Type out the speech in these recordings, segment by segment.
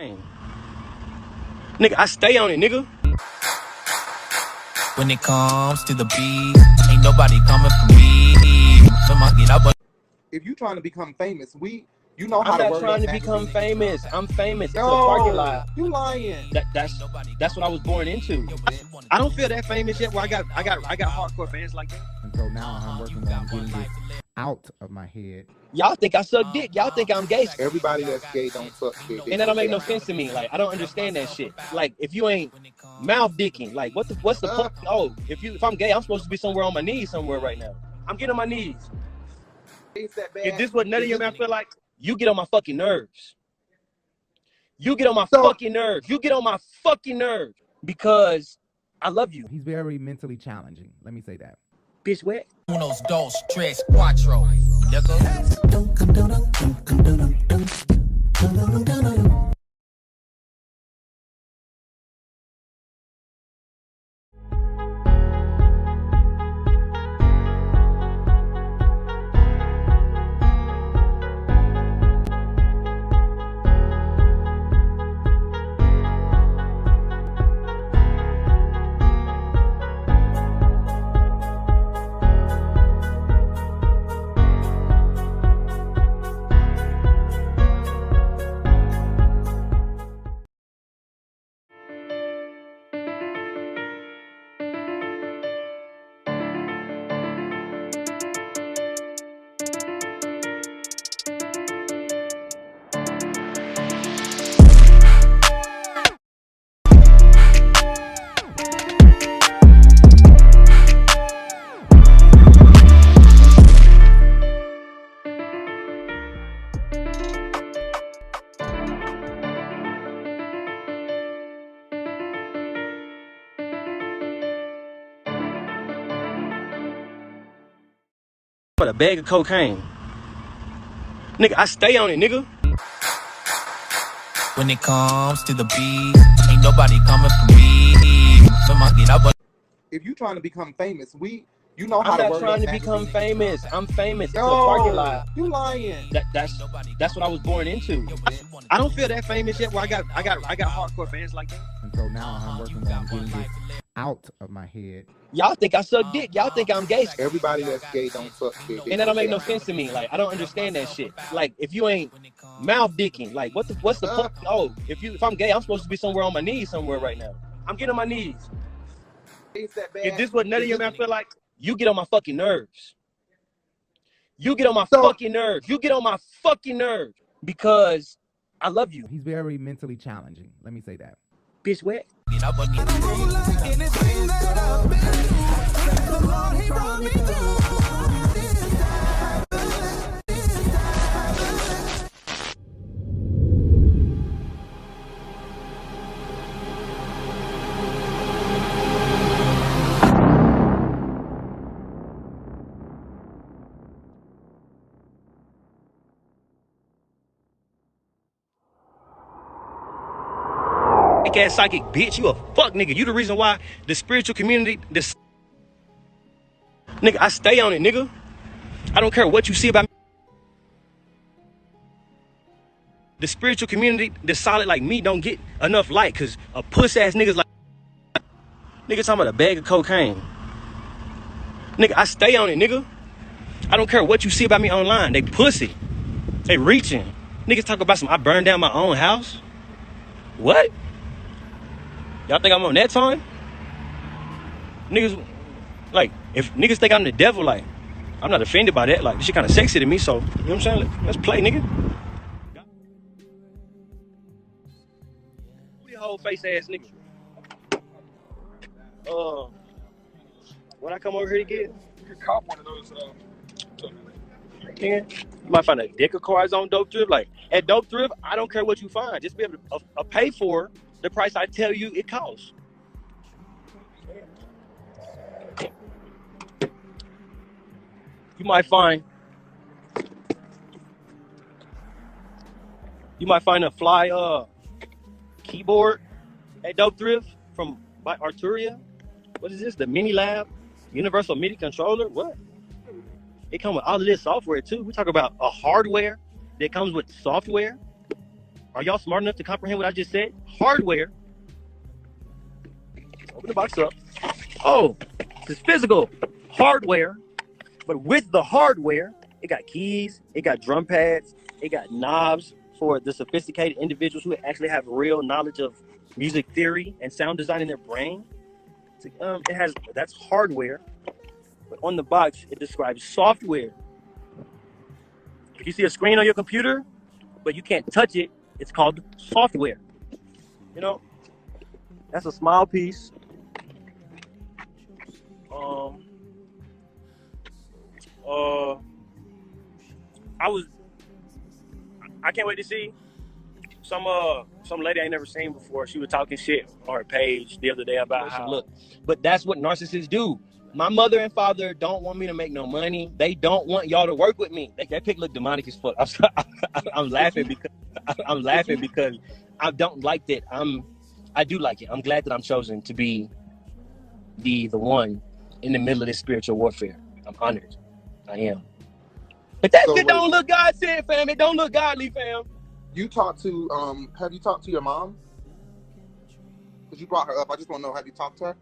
cocaine. Nigga, I stay on it, nigga. When it comes to the beat, ain't nobody coming for me. I'ma get up, if you trying to become famous, we you know how I'm not trying to become famous. I'm famous. It's a parking No, lot. you lying. That, that's that's what I was born into. I don't feel that famous yet. Where I got I got I got hardcore fans like that. And so now I'm working on getting it out of my head. Y'all think I suck um, dick. Y'all think I'm gay. Everybody that's gay don't suck dick. And that don't make no sense to me. Like I don't understand that shit. Like if you ain't mouth dicking, like what the what's the fuck? Uh. Oh, if you if I'm gay, I'm supposed to be somewhere on my knees somewhere right now. I'm getting on my knees. It's that bad. If this what none of your man feel like, you get on my fucking nerves. You get on my So- fucking nerves. You get on my fucking nerves because I love you. He's very mentally challenging. Let me say that. Bitch wet. unos, dos, tres, cuatro, nigga. But a bag of cocaine. Nigga, I stay on it, nigga. When it comes to the beat, ain't nobody coming for me. I'ma get up, If you trying to become famous, we you know how I'm not word trying to become famous. I'm famous. It's a parking No, lot. you lying. That, that's that's what I was born into. I don't feel that famous yet. Where I got I got I got hardcore fans like that. And so now I'm working on getting it out of my head. Y'all think I suck dick. Y'all think I'm gay. Everybody that's gay don't suck dick. And that don't make no sense to me. Like I don't understand that shit. Like if you ain't mouth dicking, like what the what's the fuck? Uh. Oh, if you if I'm gay, I'm supposed to be somewhere on my knees somewhere right now. I'm getting on my knees. It's that. If this what none of your man feel like, you get on my fucking nerves. You get on my So- fucking nerves. You get on my fucking nerves because I love you. He's very mentally challenging. Let me say that. Bitch wet. Ass psychic bitch. You a fuck nigga. You the reason why the spiritual community, this nigga, I stay on it, nigga. I don't care what you see about me. The spiritual community, the solid like me, don't get enough light because a puss ass niggas like nigga talking about a bag of cocaine. Nigga, I stay on it, nigga. I don't care what you see about me online. They pussy. They reaching. Niggas talk about some I burned down my own house. What? Y'all think I'm on that time? Niggas, like, if niggas think I'm the devil, like, I'm not offended by that. Like, this shit kind of sexy to me, so, you know what I'm saying? Let- Let's play, nigga. Who the whole face ass nigga? Uh, when I come over here to get, You cop one of those. Uh, nigga, you might find a deck of cards on Dope Thrift. Like, at Dope Thrift, I don't care what you find. Just be able to uh, uh, pay for the price I tell you it costs. You might find you might find a fly uh keyboard at Dope Thrift from by Arturia. What is this? The Mini Lab Universal MIDI controller? What? It comes with all of this software too. We talk about a hardware that comes with software. Are y'all smart enough to comprehend what I just said? Hardware. Open the box up. Oh, this is physical hardware. But with the hardware, it got keys, it got drum pads, it got knobs for the sophisticated individuals who actually have real knowledge of music theory and sound design in their brain. Um, it has that's hardware, but on the box it describes software. If you see a screen on your computer, but you can't touch it, it's called software. You know, that's a small piece. Um, uh, I was, I can't wait to see some uh some lady I ain't never seen before. She was talking shit on her page the other day about how look, but that's what narcissists do. My mother and father don't want me to make no money. They don't want y'all to work with me. That, that pic look demonic as fuck. I'm, sorry, I'm laughing because I'm laughing because I don't like that. I'm I do like it. I'm glad that I'm chosen to be the the one in the middle of this spiritual warfare. I'm honored. I am. But that So shit wait, don't look God said, fam. It don't look godly, fam. you talked to um have you talked to your mom? Because you brought her up. I just want to know have you talked to her?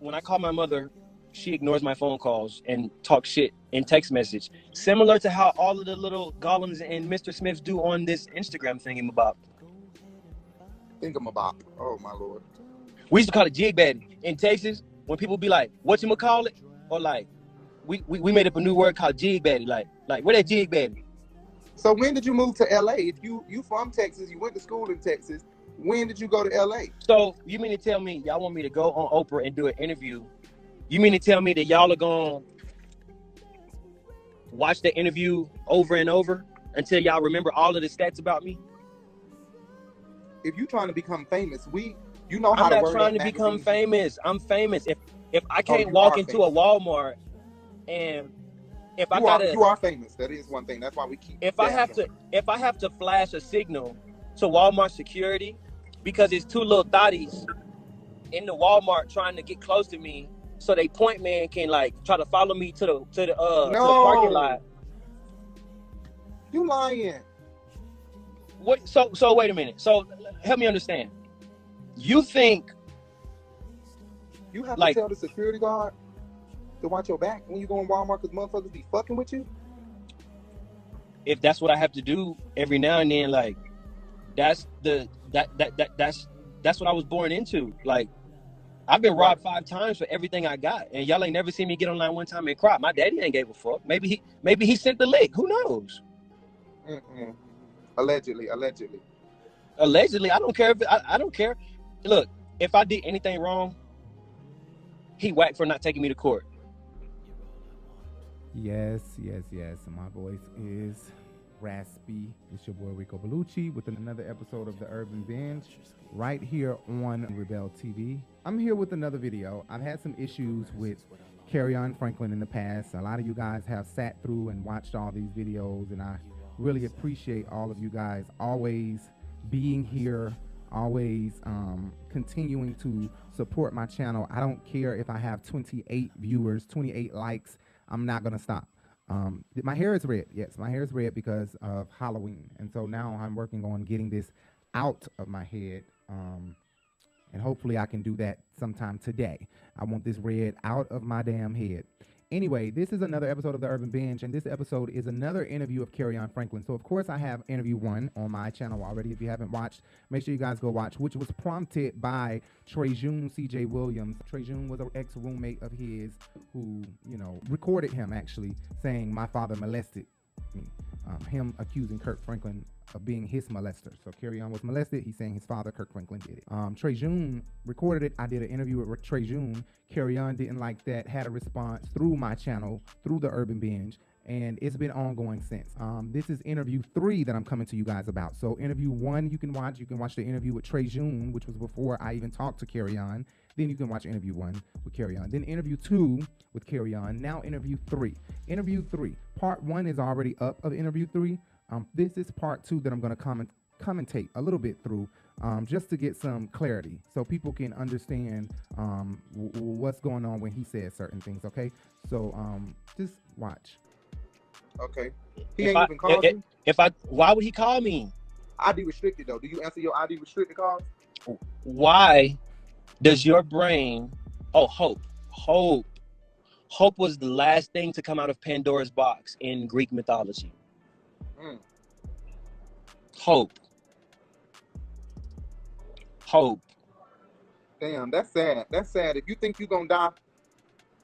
When I call my mother, she ignores my phone calls and talks shit in text message. Similar to how all of the little golems and Mr. Smiths do on this Instagram thingamabob. Think I'm about. Oh my lord. We used to call it jig baddie. In Texas, when people be like, what you call it? Or like, we, we, we made up a new word called jig baddie. Like, like, where that jig baddie? So when did you move to LA? If you you from Texas, you went to school in Texas. When did you go to LA? So you mean to tell me y'all want me to go on Oprah and do an interview? You mean to tell me that y'all are gonna watch the interview over and over until y'all remember all of the stats about me? If you trying to become famous, we you know how I'm not trying to become famous. I'm famous. If if I Oh, can't you walk into a. Walmart and if I You are gotta you are famous. That is one thing. That's why we keep. if I have to if I have to flash a signal to Walmart security because it's two little thotties in the Walmart trying to get close to me so they point man can like try to follow me to the to the uh to the parking lot. You lying. What so so wait a minute. So help me understand. You think You have like to tell the security guard to watch your back when you go in Walmart because motherfuckers be fucking with you. if that's what I have to do every now and then, like that's the that that, that that's that's what I was born into. Like I've been robbed five times for everything I got, and y'all ain't never seen me get online one time and cry. My daddy ain't gave a fuck. Maybe he maybe he sent the lick. Who knows? Mm-mm. Allegedly, allegedly. Allegedly, I don't care if I, I don't care. Look, if I did anything wrong, he whacked for not taking me to court. Yes, yes, yes. My voice is raspy. It's your boy Rico Beleuchi with another episode of the Urban Binge right here on RiBelTV. I'm here with another video. I've had some issues with Kerrion Franklin in the past. A lot of you guys have sat through and watched all these videos, and I really appreciate all of you guys always being here, always um, continuing to support my channel. I don't care if I have 28 viewers, 28 likes. I'm not gonna stop. Um, my hair is red. Yes, my hair is red because of Halloween, and so now I'm working on getting this out of my head. Um, and hopefully I can do that sometime today. I want this red out of my damn head. Anyway, this is another episode of the Urban Binge, and this episode is another interview of Kerrion Franklin. So, of course, I have interview one on my channel already. If you haven't watched, make sure you guys go watch, which was prompted by Trey Trejune CJ Williams. Trey Trejune was an ex roommate of his who, you know, recorded him actually saying, My father molested me. Um, him accusing Kirk Franklin of being his molester. So Kerrion was molested. He's saying his father, Kirk Franklin, did it. Um, Trey June recorded it. I did an interview with Trey June. Kerrion didn't like that, had a response through my channel, through the Urban Binge. And it's been ongoing since. Um, this is interview three that I'm coming to you guys about. So interview one you can watch. You can watch the interview with Trey June, which was before I even talked to Kerrion. Then you can watch interview one with Kerrion. Then interview two with Kerrion. Now interview three. Interview three. Part one is already up of interview three. Um, this is part two that I'm going to comment commentate a little bit through, um, just to get some clarity, so people can understand um, w- w- what's going on when he says certain things. Okay, so um, just watch. Okay. He If ain't I even called if, you. if I why would he call me? ID restricted though. Do you answer your ID restricted calls? Why does your brain oh hope hope hope was the last thing to come out of Pandora's box in Greek mythology. Mm. Hope. Hope. Damn, that's sad. That's sad. If you think you're gonna die,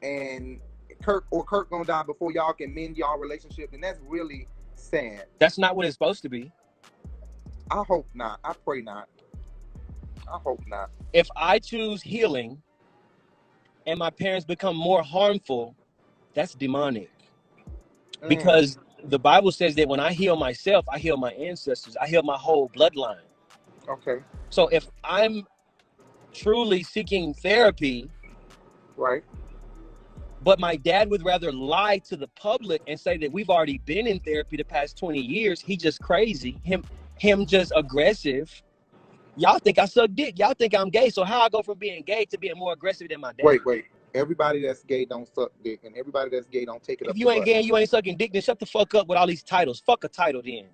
and Kirk or Kirk gonna die before y'all can mend y'all relationship, then that's really sad. That's not what it's supposed to be. I hope not. I pray not. I hope not. If I choose healing and my parents become more harmful, that's demonic. Mm. Because the Bible says that when I heal myself, I heal my ancestors, I heal my whole bloodline. Okay. So if I'm truly seeking therapy, Right. but my dad would rather lie to the public and say that we've already been in therapy the past 20 years, he just crazy, him him just aggressive. Y'all think I suck dick. Y'all think I'm gay. So how I go from being gay to being more aggressive than my dad? Wait, wait. Everybody that's gay don't suck dick, and everybody that's gay don't take it If you ain't butt. gay you ain't sucking dick, then shut the fuck up with all these titles. Fuck a title then.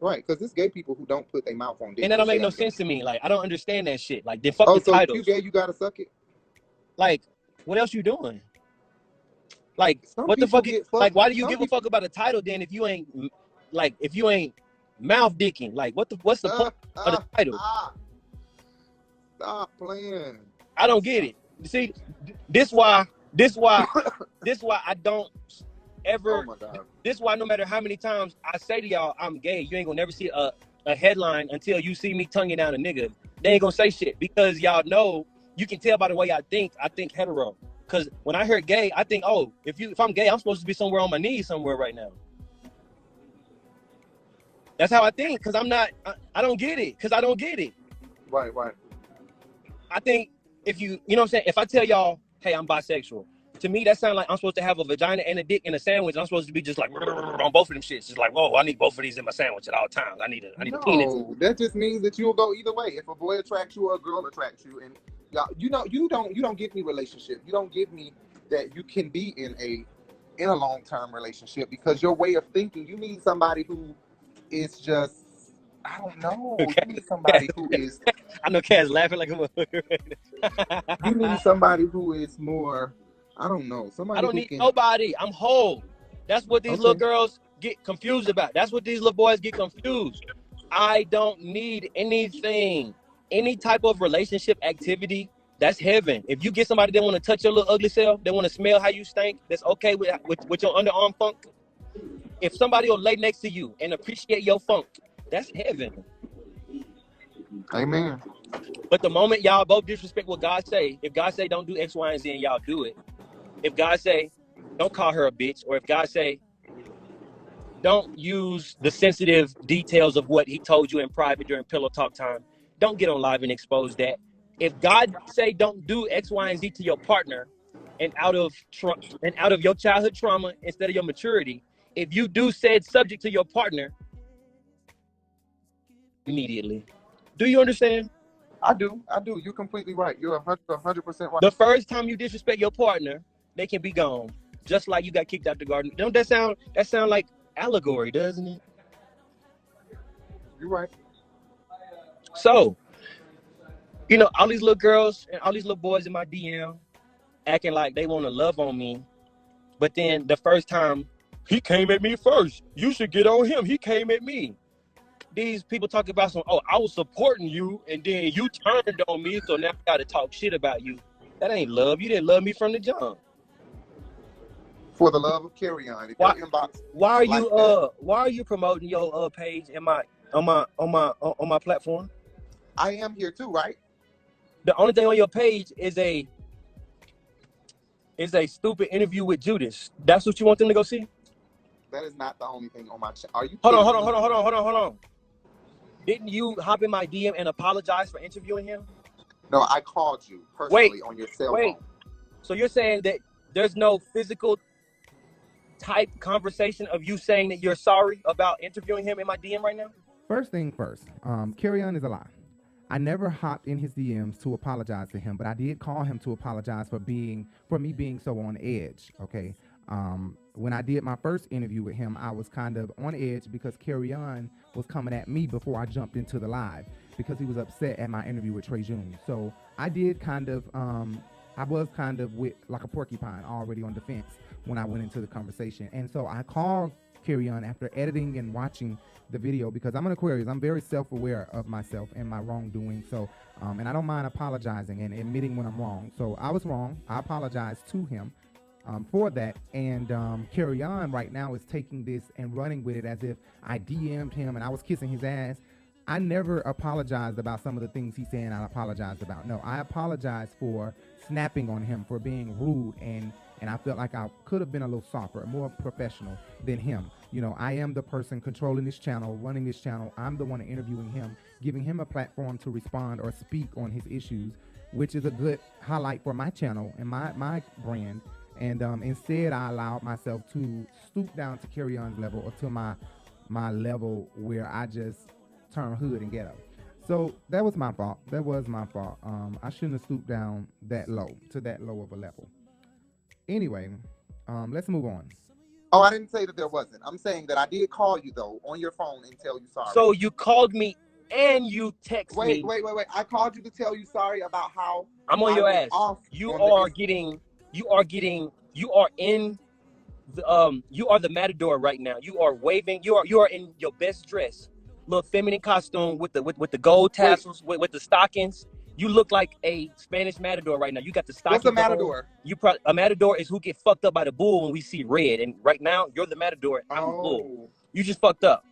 Right, because it's gay people who don't put their mouth on dick. And that don't make no sense to me. Like I don't understand that shit. Like then fuck Oh, the so if titles. you gay, you gotta suck it. Like what else you doing? Like Some what the fuck? fucked. Like why do you some give a fuck about a title then if you ain't like if you ain't mouth dicking? Like what the what's the uh, point of the uh, title? ah, stop playing. I don't get it. See, this why this why this why I don't Oh ever god. this why no matter how many times I say to y'all I'm gay, you ain't gonna never see a, a headline until you see me tonguing down a nigga. They ain't gonna say shit because y'all know you can tell by the way I think. I think hetero. Cause when I hear gay, I think, oh, if you if I'm gay, I'm supposed to be somewhere on my knees somewhere right now. That's how I think. Cause I'm not. I, I don't get it. Cause I don't get it. Right, right. I think if you, you know what I'm saying? If I tell y'all, hey, I'm bisexual, to me, that sounds like I'm supposed to have a vagina and a dick in a sandwich. I'm supposed to be just like on both of them shits. Just like, whoa, I need both of these in my sandwich at all times. I need a, I need a penis. No, that just means that you'll go either way. If a boy attracts you or a girl attracts you, and y'all, you know, you don't, you don't give me relationship. You don't give me that you can be in a in a long term relationship because your way of thinking. You need somebody who is just. I don't know. Okay. You need somebody who is. I know Kaz laughing like a motherfucker. You need somebody who is more. I don't know. Somebody I don't need can. nobody. I'm whole. That's what these Okay. little girls get confused about. That's what these little boys get confused. I don't need anything. Any type of relationship activity, that's heaven. If you get somebody that want to touch your little ugly self, they want to smell how you stink, that's okay with, with, with your underarm funk. If somebody will lay next to you and appreciate your funk, that's heaven. Amen. But the moment y'all both disrespect what God say, if God say don't do X, Y, and Z, and y'all do it. If God say don't call her a bitch, or if God say don't use the sensitive details of what He told you in private during pillow talk time, don't get on live and expose that. If God say don't do X, Y, and Z to your partner, and out of tra- and out of your childhood trauma instead of your maturity, if you do said subject to your partner immediately, do you understand? I do. I do. You're completely right. You're a hundred percent right. The first time you disrespect your partner, they can be gone. Just like you got kicked out the garden. Don't that sound that sound like allegory, doesn't it? You're right. So, you know, all these little girls and all these little boys in my DM acting like they want to love on me. But then the first time he came at me first. You should get on him. He came at me. These people talk about some, oh, I was supporting you, and then you turned on me, so now I gotta talk shit about you. That ain't love. You didn't love me from the jump. For the love of Kerrion. If Why- inbox Why are like you that. uh why are you promoting your uh page in my on my on my on on my platform? I am here too, right? The only thing on your page is a is a stupid interview with Judas. That's what you want them to go see? That is not the only thing on my channel. Are you Hold on, hold on, hold on, hold on, hold on, hold on. Didn't you hop in my DM and apologize for interviewing him? No, I called you personally on your cell wait. phone. So you're saying that there's no physical type conversation of you saying that you're sorry about interviewing him in my DM right now? First thing first, um, Kerrion is a lie. I never hopped in his DMs to apologize to him, but I did call him to apologize for being for me being so on edge. Okay. Um, when I did my first interview with him, I was kind of on edge because Kerrion was coming at me before I jumped into the live because he was upset at my interview with Trey June. So I did kind of, um, I was kind of with like a porcupine already on defense when I went into the conversation. And so I called Kerrion after editing and watching the video because I'm an Aquarius. I'm very self-aware of myself and my wrongdoing. So, um, and I don't mind apologizing and admitting when I'm wrong. So I was wrong. I apologized to him um, for that. And um, Kerrion right now is taking this and running with it as if I DM'd him and I was kissing his ass. I never apologized about some of the things he's saying I apologized about. No, I apologized for snapping on him, for being rude and and I felt like I could have been a little softer, more professional than him. You know, I am the person controlling this channel, running this channel. I'm the one interviewing him, giving him a platform to respond or speak on his issues, which is a good highlight for my channel and my my brand. And um, instead, I allowed myself to stoop down to Kerrion's level or to my my level where I just turn hood and ghetto. So that was my fault. That was my fault. Um, I shouldn't have stooped down that low to that low of a level. Anyway, um, let's move on. Oh, I didn't say that there wasn't. I'm saying that I did call you though on your phone and tell you sorry. So you called me and you text wait, me. wait, wait, wait. wait. I called you to tell you sorry about how I'm on I your ass. off You on are getting, you are getting, you are in, the, um, you are the matador right now. You are waving. You are, you are in your best dress, little feminine costume with the with, with the gold tassels, with, with the stockings. You look like a Spanish matador right now. You got the stockings. What's a on. matador? You pro- a matador is who get fucked up by the bull when we see red. And right now, you're the matador. I'm the bull. Oh, You just fucked up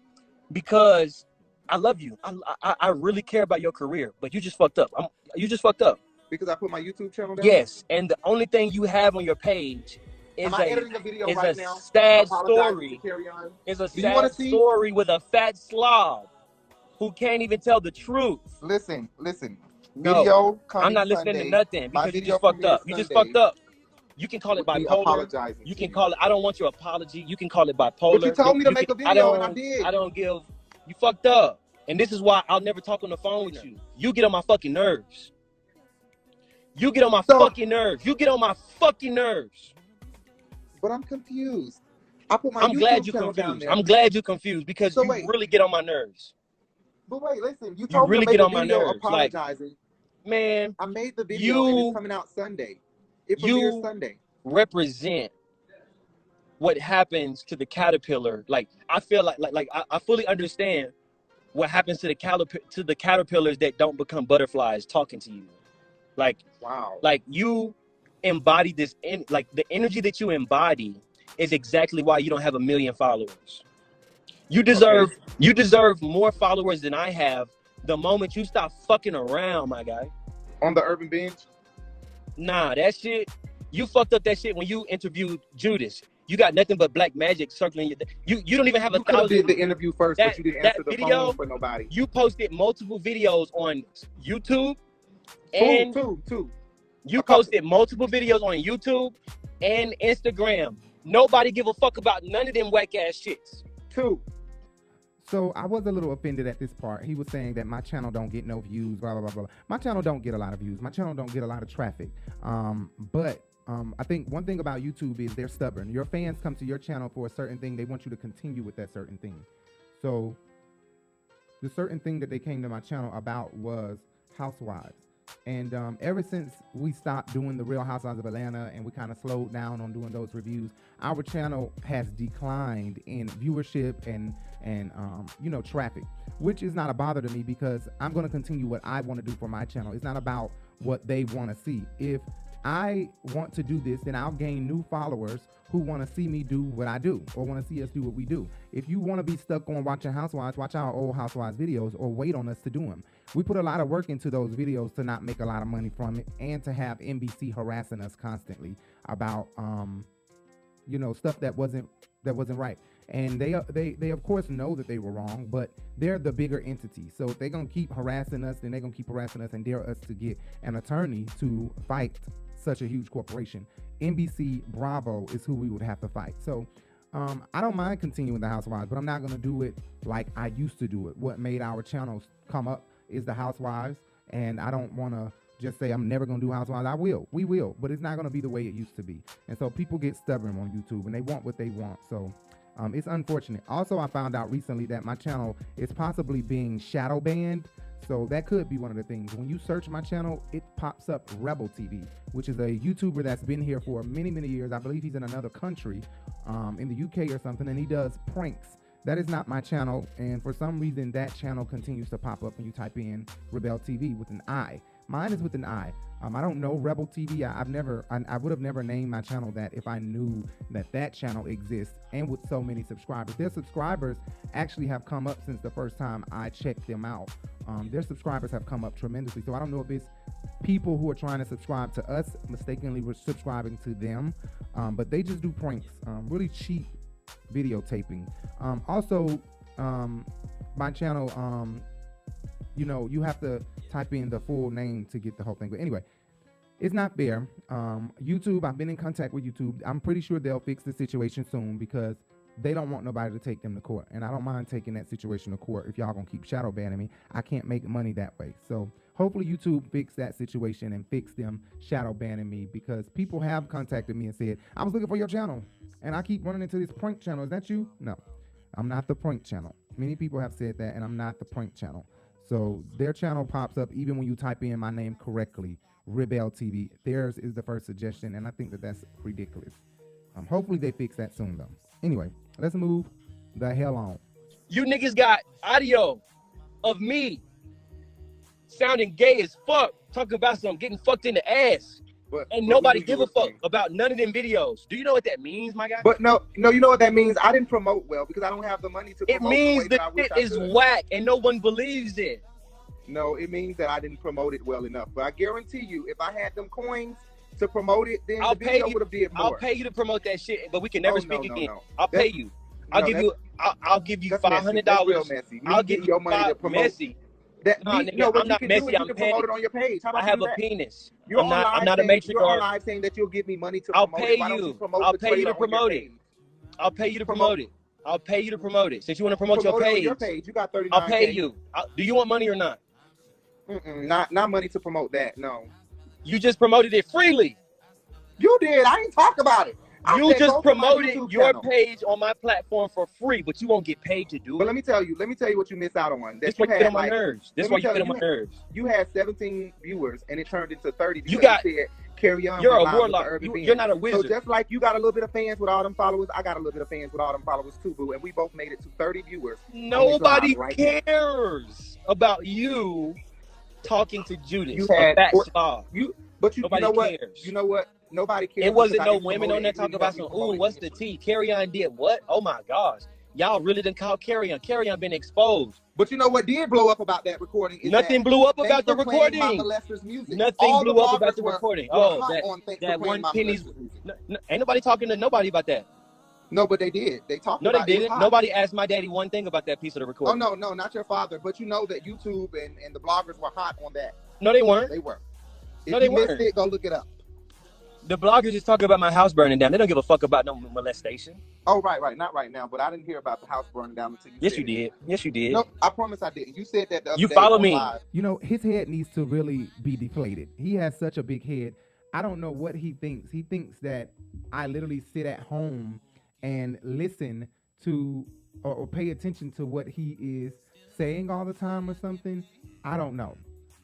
because I love you. I, I I really care about your career, but you just fucked up. I'm, you just fucked up. Because I put my YouTube channel down. Yes, and the only thing you have on your page is Am a a video is right a now? sad story. to Kerrion. Is a Do you wanna sad see? story with a fat slob who can't even tell the truth. Listen, listen. Video I'm not listening Sunday. to nothing because you video just fucked up. You just fucked up. You can call it bipolar. You can call it. I don't want your apology. You can call it bipolar. But you told me to You make a can- I video and I don't- did. I don't give. You fucked up, and this is why I'll never talk on the phone with you. You get on my fucking nerves. You get on my So- fucking nerves. You get on my fucking nerves. But I'm confused. I put my I'm YouTube glad you're confused. I'm glad you're confused because So you wait. really get on my nerves, But wait, listen. You told really me to get on my nerves, like- apologizing. man. I made the video and it's coming out Sunday. It you- premieres Sunday. represent what happens to the caterpillar. Like I feel like like like I, I fully understand what happens to the caterp- to the caterpillars that don't become butterflies talking to you. Like Wow. like you embody this in like the energy that you embody is exactly why you don't have a million followers. You deserve you deserve more followers than I have the moment you stop fucking around, my guy. On the Urban Binge. Nah, that shit. You fucked up that shit when you interviewed Judas. You got nothing but black magic circling you. You you don't even have a You have did the interview first, That- but you didn't answer the video- phone for nobody. You posted multiple videos on YouTube, and two, two. you posted multiple videos on YouTube and Instagram. Nobody give a fuck about none of them whack ass shits. Two. So I was a little offended at this part. He was saying that my channel don't get no views, blah blah blah blah. My channel don't get a lot of views. My channel don't get a lot of traffic. Um, but um, I think one thing about YouTube is they're stubborn. Your fans come to your channel for a certain thing. They want you to continue with that certain thing. So the certain thing that they came to my channel about was housewives. And um, ever since we stopped doing the Real Housewives of Atlanta and we kind of slowed down on doing those reviews, our channel has declined in viewership and and um, you know traffic, which is not a bother to me because I'm going to continue what I want to do for my channel. It's not about what they want to see. If I want to do this, then I'll gain new followers who want to see me do what I do or want to see us do what we do. If you want to be stuck on watching Housewives, watch our old Housewives videos or wait on us to do them. We put a lot of work into those videos to not make a lot of money from it and to have NBC harassing us constantly about um you know stuff that wasn't that wasn't right. And they they they of course know that they were wrong, but they're the bigger entity. So if they're gonna keep harassing us, then they're gonna keep harassing us and dare us to get an attorney to fight such a huge corporation. NBC Bravo is who we would have to fight. So um, I don't mind continuing the Housewives, but I'm not gonna do it like I used to do it. What made our channels come up is the Housewives, and I don't want to just say I'm never gonna do housewives. I will, we will, but it's not gonna be the way it used to be. And so people get stubborn on YouTube and they want what they want. So um, it's unfortunate. Also, I found out recently that my channel is possibly being shadow banned. So that could be one of the things. When you search my channel, it pops up Rebel TV, which is a YouTuber that's been here for many, many years. I believe he's in another country, um, in the UK or something, and he does pranks. That is not my channel, and for some reason, that channel continues to pop up when you type in Rebel TV with an I. Mine is with an I. Um, I don't know Rebel TV. I, have never, I, I would have never named my channel that if I knew that that channel exists and with so many subscribers. Their subscribers actually have come up since the first time I checked them out. Um, their subscribers have come up tremendously. So I don't know if it's people who are trying to subscribe to us mistakenly were subscribing to them, um, but they just do pranks, um, really cheap videotaping. Um, also, um, my channel, you know, you have to type in the full name to get the whole thing. But anyway, it's not fair. Um, YouTube, I've been in contact with YouTube. I'm pretty sure they'll fix the situation soon because they don't want nobody to take them to court. And I don't mind taking that situation to court if y'all gonna keep shadow banning me. I can't make money that way. So hopefully YouTube fix that situation and fix them shadow banning me because people have contacted me and said, I was looking for your channel and I keep running into this prank channel. Is that you? No, I'm not the prank channel. Many people have said that and I'm not the prank channel. So their channel pops up even when you type in my name correctly, RiBelTV. Theirs is the first suggestion, and I think that that's ridiculous. Um, hopefully they fix that soon, though. Anyway, let's move the hell on. You niggas got audio of me sounding gay as fuck, talking about some getting fucked in the ass. But And but nobody give a fuck thing. about none of them videos. Do you know what that means, my guy? But no, no, you know what that means? I didn't promote well because I don't have the money to promote it the means way that wish is whack and no one believes it. No, it means that I didn't promote it well enough. But I guarantee you, if I had them coins to promote it, then I'll the pay video you- would have did more. I'll pay you to promote that shit, but we can never Oh, speak no, no, again. no. I'll That's- pay you. I'll no, give you. I'll, I'll give you five hundred dollars. I'll give you your money to promote messy. That. Me- nigga, no, what I'm you not can messy, is you I'm can petty. it on your page. How about I have you a that? penis. You're I'm not. I'm live not a saying, matrix You're on guard. live saying that you'll give me money to I'll promote pay it. Why don't you. you promote I'll the pay you trailer to on your promote it. page? I'll pay you to Promote- promote it. I'll pay you to promote it. Since you want to promote, Promote your it on page, your page. You got 39 I'll pay you. i do you want money or not? Mm-mm, not not money to promote that. No, You just promoted it freely. you did. I ain't talk about it. I You said just go to my promoted YouTube your channel. page on my platform for free, but you won't get paid to do But it. let me tell you, let me tell you what you missed out on. This That why you you get had on my like nerves. This why you tell get on you, my you nerves. you had 17 viewers and it turned into 30 because You got- said Kerrion. You're a live with the warlock. Urban You, you're not a So wizard. just like you got a little bit of fans with all them followers, I got a little bit of fans with all them followers too, boo. And we both made it to 30 viewers. Nobody right now. cares about you talking to Judas. You had slob. You, but you, you Nobody know what? cares. You know what? Nobody cares. It wasn't no women on there talking about some, ooh, what's the tea? Kerrion did what? Oh my gosh. Y'all really didn't call Kerrion. Carry on been exposed. But you know what did blow up about that recording? Is Nothing that blew up about the for playing my recording. music. Nothing All blew up about the were- recording. were Oh, that, on that one penny's. No, no, ain't nobody talking to nobody about that. No, but they did. They talked No, they about it. It didn't. hot. Nobody asked my daddy one thing about that piece of the oh, recording. Oh no, no, not your father. But you know that YouTube and, and the bloggers were hot on that. no, they weren't. They were. If No, they weren't. it, go look it up. The bloggers just talking about my house burning down. They don't give a fuck about no molestation. Oh, right, right, not right now. But I didn't hear about the house burning down until you. Yes, said you it. did. Yes, you did. No, I promise I didn't. You said that the You day follow on me. live. You know, his head needs to really be deflated. He has such a big head. I don't know what he thinks. He thinks that I literally sit at home and listen to or, or pay attention to what he is saying all the time or something. I don't know.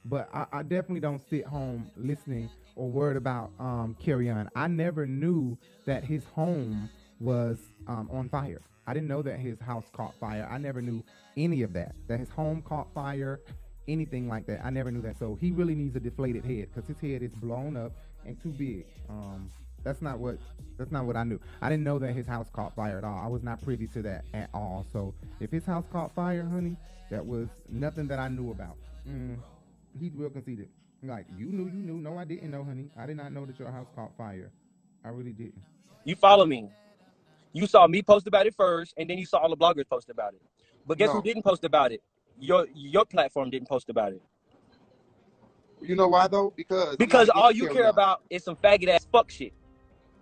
But I, I definitely don't sit home listening or worried about um, Kerrion. I never knew that his home was um, on fire. I didn't know that his house caught fire. I never knew any of that. That his home caught fire, anything like that. I never knew that. So he really needs a deflated head because his head is blown up and too big. Um, that's not what that's not what I knew. I didn't know that his house caught fire at all. I was not privy to that at all. So if his house caught fire, honey, that was nothing that I knew about. Mm, he will. Like you knew, you knew. No, I didn't know, honey. I did not know that your house caught fire. I really didn't. You follow me. You saw me post about it first, and then you saw all the bloggers post about it. But guess No. who didn't post about it? Your your platform didn't post about it. You know why though? Because Because all you care about is some faggot ass fuck shit.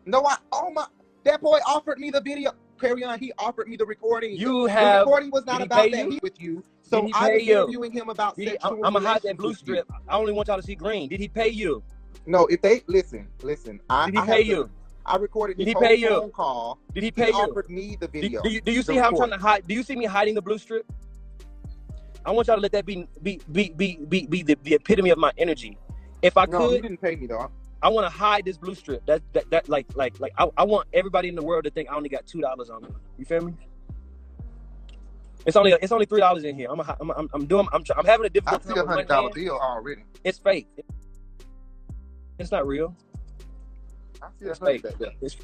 No, I. Oh my. That boy offered me the video. Kerrion. He offered me the recording. You the have recording was not about that you? he with you. So Did he I pay was you? interviewing him about Did he, sexual I'm gonna hide that blue strip. I only want y'all to see green. Did he pay you? No, if they listen, listen. I, Did he I pay have the- you? I recorded Did his he whole pay you? phone call. Did he He pay you? offered me the Do, video. do you, do you see how I'm trying to hide? Do you see me hiding the blue strip? I want y'all to let that be be be be be, be the, the epitome of my energy. If I No, you could, didn't pay me though. I want to hide this blue strip. That that, that like like like I, I want everybody in the world to think I only got two dollars on me. You feel me? It's only it's only three dollars in here. I'm, a, I'm I'm I'm doing I'm I'm having a difficult I see a hundred dollar bill already. It's fake. It's not real. I see a It's fake. It's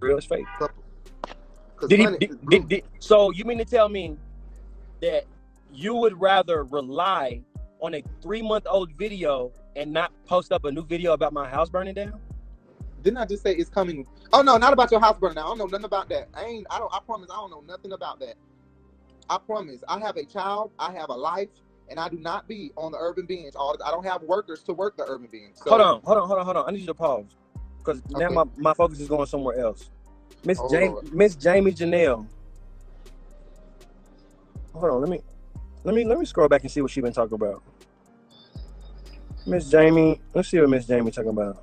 real. It's fake. Did he? Did, did, did, so you mean to tell me that you would rather rely on a three month old video and not post up a new video about my house burning down? Didn't I just say it's coming? Oh no, not about your house burning down. I don't know nothing about that. I ain't. I don't. I promise. I don't know nothing about that. I promise. I have a child. I have a life, and I do not be on the Urban Binge. All. I don't have workers to work the Urban Binge. So, hold on, hold on, hold on, hold on. I need you to pause because now Okay. my, my focus is going somewhere else. Miss Oh, Jamie, Miss Jamie Janelle. Hold on, let me let me let me scroll back and see what she been talking about. Miss Jamie, let's see what Miss Jamie talking about.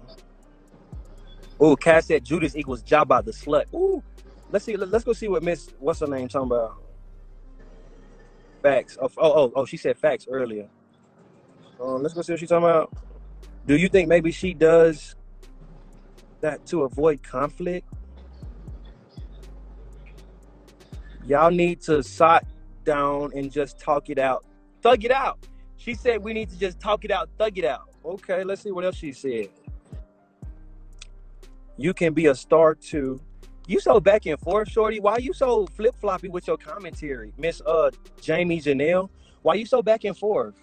Oh, Cass said Judas equals Jabba the slut. Ooh, let's see. Let, us go see what Miss what's her name talking about. Facts. Oh, oh, oh, oh, she said facts earlier. Um, let's go see what she's talking about. Do you think maybe she does that to avoid conflict? Y'all need to sit down and just talk it out. Thug it out. She said we need to just talk it out, thug it out. Okay, let's see what else she said. You can be a star too. You so back and forth, Shorty. Why you so flip floppy with your commentary, Miss uh Jamie Janelle? Why you so back and forth?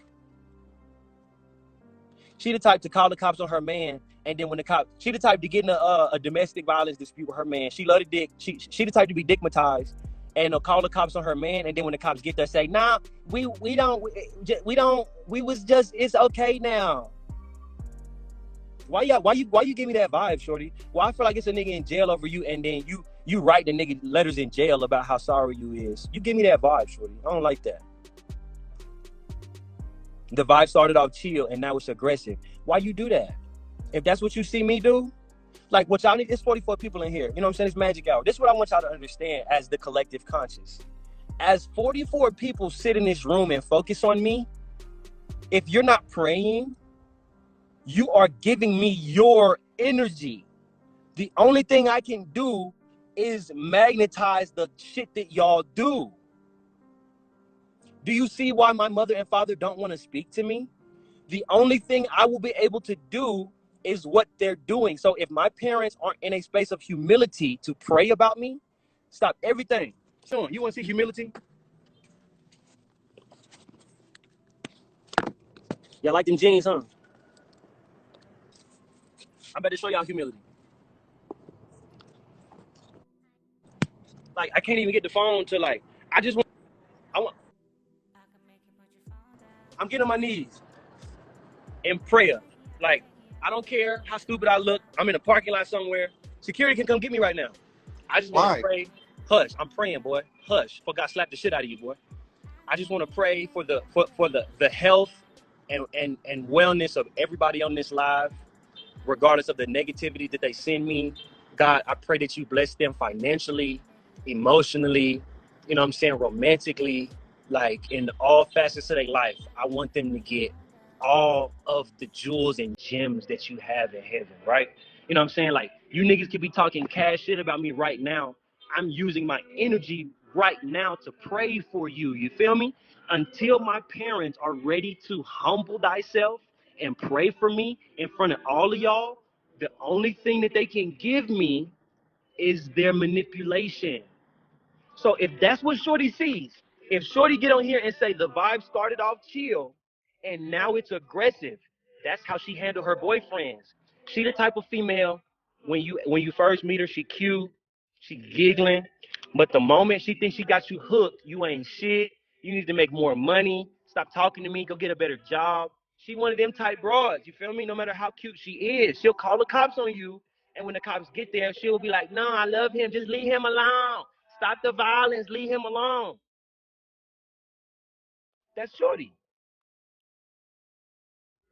She the type to call the cops on her man, and then when the cop, she the type to get in a, uh, a domestic violence dispute with her man. She love the dick. She she the type to be dickmatized, and uh, call the cops on her man, and then when the cops get there, say, "Nah, we we don't we, we don't we was just it's okay now." Why you why you why you give me that vibe, shorty? Why I feel like it's a nigga in jail over you, and then you you write the nigga letters in jail about how sorry you is. You give me that vibe, shorty. I don't like that. The vibe started off chill and now it's aggressive. Why you do that? If that's what you see me do, like what y'all need, it's 44 people in here. You know what I'm saying? It's magic hour. This is what I want y'all to understand as the collective conscious. As 44 people sit in this room and focus on me, if you're not praying, you are giving me your energy. The only thing I can do is magnetize the shit that y'all do. Do you see why my mother and father don't want to speak to me? The only thing I will be able to do is what they're doing. So if my parents aren't in a space of humility to pray about me, stop everything. Sean, you want to see humility? Y'all like them jeans, huh? I better show y'all humility. Like I can't even get the phone to like. I just want. I want. I'm getting on my knees in prayer. Like I don't care how stupid I look. I'm in a parking lot somewhere. Security can come get me right now. I just want to pray. Hush. I'm praying, boy. Hush. For God slap the shit out of you, boy. I just want to pray for the for, for the the health and, and and wellness of everybody on this live, regardless of the negativity that they send me. God, I pray that you bless them financially, emotionally, you know what I'm saying, romantically, like in all facets of their life. I want them to get all of the jewels and gems that you have in heaven, right? You know what I'm saying? Like you niggas could be talking cash shit about me right now. I'm using my energy right now to pray for you. You feel me? Until my parents are ready to humble thyself and pray for me in front of all of y'all, the only thing that they can give me is their manipulation. So if that's what Shorty sees, if Shorty get on here and say the vibe started off chill and now it's aggressive, that's how she handle her boyfriends. She the type of female when you when you first meet her, she cute, she giggling, but the moment she thinks she got you hooked, you ain't shit. You need to make more money. Stop talking to me. Go get a better job. She one of them type broads. You feel me? No matter how cute she is, she'll call the cops on you. And when the cops get there, she'll be like, "No, I love him. Just leave him alone. Stop the violence. Leave him alone." That's Shorty.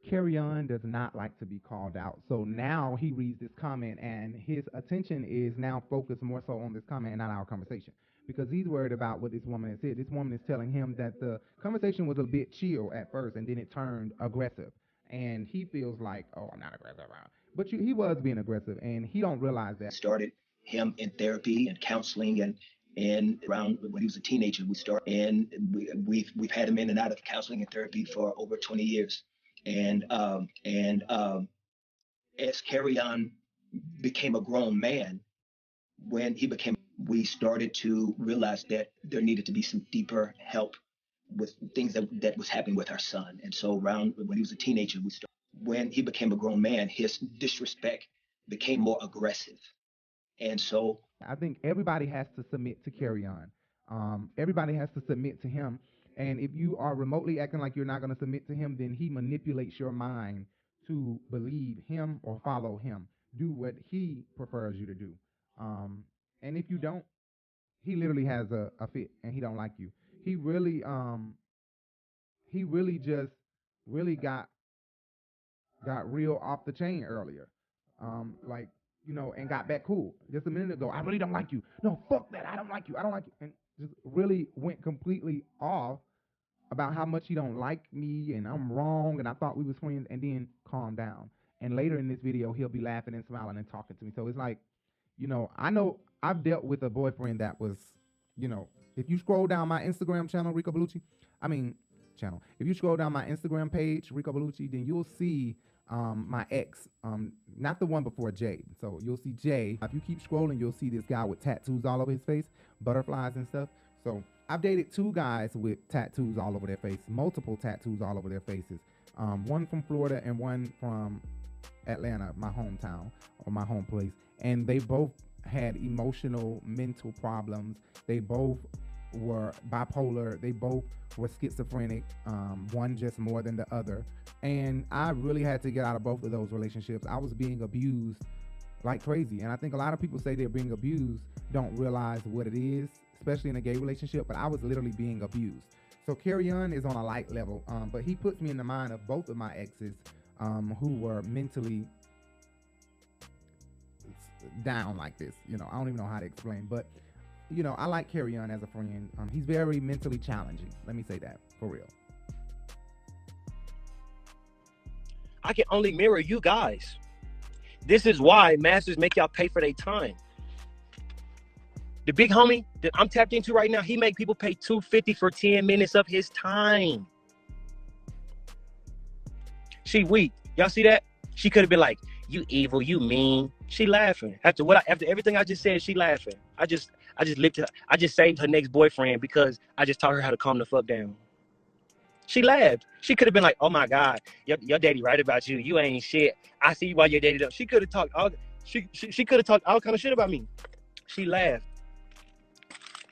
Kerrion does not like to be called out. So now he reads this comment and his attention is now focused more so on this comment and not our conversation. Because he's worried about what this woman has said. This woman is telling him that the conversation was a bit chill at first and then it turned aggressive. And he feels like, oh, I'm not aggressive. Around. But you, he was being aggressive and he don't realize that. started him in therapy and counseling and and around when he was a teenager we started and we, we've we've had him in and out of counseling and therapy for over 20 years and um and um as Kerrion became a grown man when he became we started to realize that there needed to be some deeper help with things that that was happening with our son and so around when he was a teenager we started when he became a grown man his disrespect became more aggressive and so I think everybody has to submit to Kerrion. Um, everybody has to submit to him. And if you are remotely acting like you're not going to submit to him, then he manipulates your mind to believe him or follow him. Do what he prefers you to do. Um, and if you don't, he literally has a, a fit and he don't like you. He really, um, he really just really got got real off the chain earlier. Um, like you know, and got back cool just a minute ago. I really don't like you. No, fuck that. I don't like you. I don't like you. And just really went completely off about how much he don't like me and I'm wrong and I thought we was friends and then calm down. And later in this video, he'll be laughing and smiling and talking to me. So it's like, you know, I know I've dealt with a boyfriend that was, you know, if you scroll down my Instagram channel, Rico Beleuchi, I mean, channel. If you scroll down my Instagram page, Rico Beleuchi, then you'll see um, my ex, um, not the one before Jay. So you'll see Jay. If you keep scrolling, you'll see this guy with tattoos all over his face, butterflies and stuff. So I've dated two guys with tattoos all over their face, multiple tattoos all over their faces. Um, one from Florida and one from Atlanta, my hometown or my home place. And they both had emotional, mental problems. They both were bipolar. They both were schizophrenic. Um, one just more than the other. And I really had to get out of both of those relationships. I was being abused like crazy. And I think a lot of people say they're being abused, don't realize what it is, especially in a gay relationship. But I was literally being abused. So Kerrion is on a light level, um, but he puts me in the mind of both of my exes um, who were mentally down like this. You know, I don't even know how to explain, but you know, I like Kerrion as a friend. Um, he's very mentally challenging. Let me say that for real. I can only mirror you guys. This is why masters make y'all pay for their time. The big homie that I'm tapped into right now, he make people pay 250 for 10 minutes of his time. She weak. Y'all see that? She could have been like, "You evil, you mean." She laughing after what I, after everything I just said. She laughing. I just I just lifted. I just saved her next boyfriend because I just taught her how to calm the fuck down. She laughed. She could have been like, "Oh my God, your, your daddy right about you. You ain't shit. I see why your daddy up." She could have talked all. She she, she could have talked all kind of shit about me. She laughed.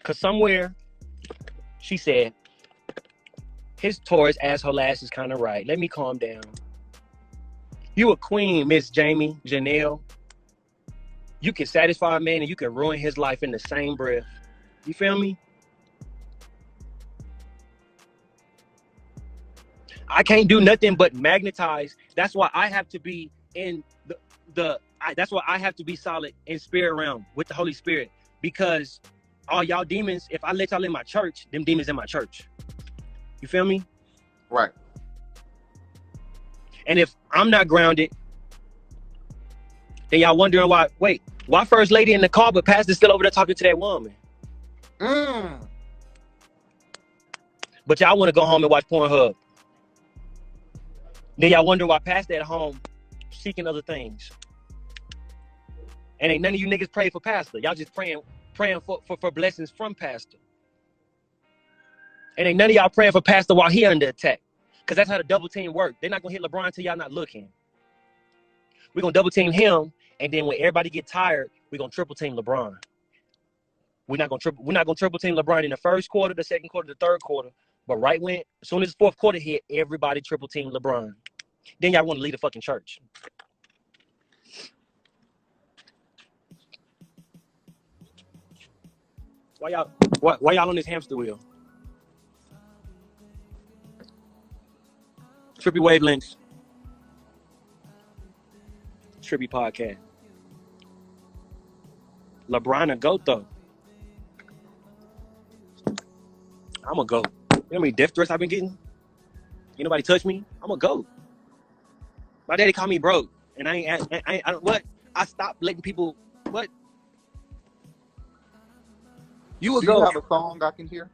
Cause somewhere, she said, "His Taurus asshole ass is kind of right. Let me calm down." You a queen, Miss Jamie Janelle. You can satisfy a man and you can ruin his life in the same breath. You feel me? I can't do nothing but magnetize. That's why I have to be in the the. I, that's why I have to be solid in spirit realm with the Holy Spirit because all y'all demons. If I let y'all in my church, them demons in my church. You feel me? Right. And if I'm not grounded, then y'all wondering why. Wait, why first lady in the car, but pastor still over there talking to that woman? Mm. But y'all want to go home and watch Pornhub. Then y'all wonder why pastor at home seeking other things. And ain't none of you niggas pray for pastor. Y'all just praying, praying for, for, for blessings from pastor. And ain't none of y'all praying for pastor while he under attack. Because that's how the double team work. They're not gonna hit LeBron until y'all not looking. We're gonna double team him, and then when everybody get tired, we're gonna triple team LeBron. We're not gonna triple we're not gonna triple team LeBron in the first quarter, the second quarter, the third quarter. But right when as soon as the fourth quarter hit, everybody triple team LeBron. Then y'all want to lead the fucking church. Why y'all why, why y'all on this hamster wheel? Trippy Wavelengths. Trippy Podcast. LeBron a goat though. I'm a goat. You know how many death threats I've been getting? Ain't nobody touch me. I'm a goat. My daddy called me broke, and I ain't. I, I, I don't what. I stopped letting people. What? You a Do you have a song I can hear?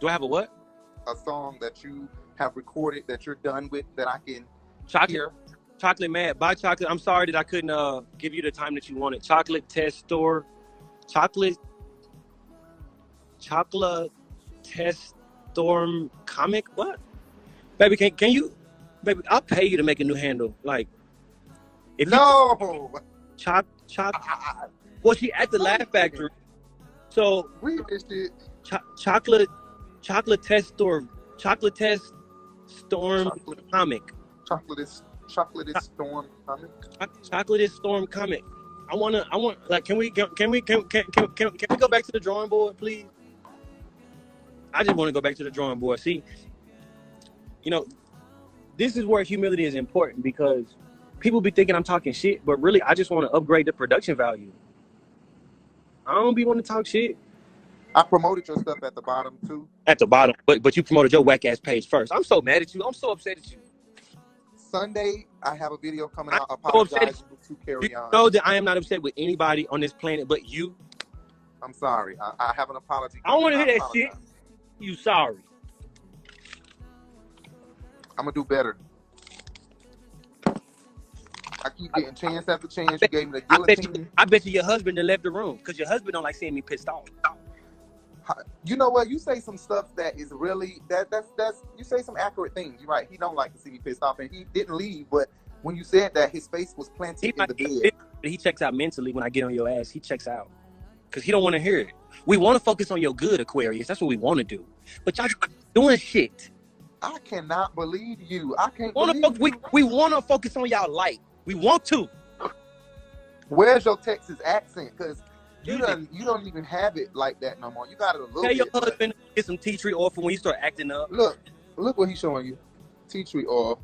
Do I have a what? A song that you have recorded that you're done with that I can Chocolate. hear? Chocolate Mad. Buy chocolate. I'm sorry that I couldn't uh give you the time that you wanted. Chocolate Test Store. Chocolate. Chocolate Test Storm comic. What? Baby, can can you? Baby, I'll pay you to make a new handle. Like, if you No. choc choc. I, I, Well, she at the Laugh Factory. So we missed it. cho- chocolate, chocolate test storm chocolate test storm Chocolate, comic. chocolate is chocolate is storm comic Choc- Chocolate is storm comic. I wanna, I want, like, can we, can, can we, can, can, can, can, can we go back to the drawing board, please? I just want to go back to the drawing board. See, you know, this is where humility is important because people be thinking I'm talking shit, but really, I just want to upgrade the production value. I don't be want to talk shit I promoted your stuff at the bottom too. at the bottom, but but you promoted your whack ass page first. I'm so mad at you. I'm so upset at you. Sunday, I have a video coming out so upset to carry You on. know that I am not upset with anybody on this planet but you. I'm sorry. I, I have an apology. I don't want to hear I that shit. You sorry. I'm gonna do better. I keep getting chance after chance. You gave me the I bet you. I bet you your husband done left the room because your husband don't like seeing me pissed off. You know what? You say some stuff that is really that that's that's you say some accurate things. You're right. He don't like to see me pissed off, and he didn't leave. But when you said that, his face was He planted in the be bed. he checks out mentally when I get on your ass. He checks out because he don't want to hear it. We want to focus on your good, Aquarius. That's what we want to do. But y'all doing shit. I cannot believe you. I can't to believe we you. we want to focus on y'all light. We want to. Where's your Texas accent? Because you You don't you don't even have it like that no more. You got it a little Tell your bit. but husband to get some tea tree oil for when you start acting up. Look, look what he's showing you. Tea tree oil.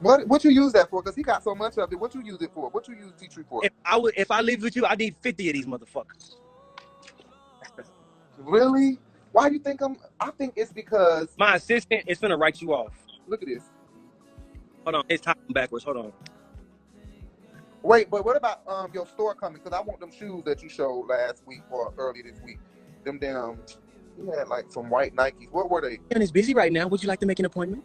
What what you use that for? Because he got so much of it. What you use it for? What you use tea tree for? If I would, if I leave with you, I need fifty of these motherfuckers. Really? Why do you think I'm? I think it's because My assistant is gonna write you off. look at this. Hold on, it's time backwards. Hold on. Wait, but what about um your store coming? Because I want them shoes that you showed last week or early this week. Them damn, you had like some white Nikes. What were they? And is busy right now. Would you like to make an appointment?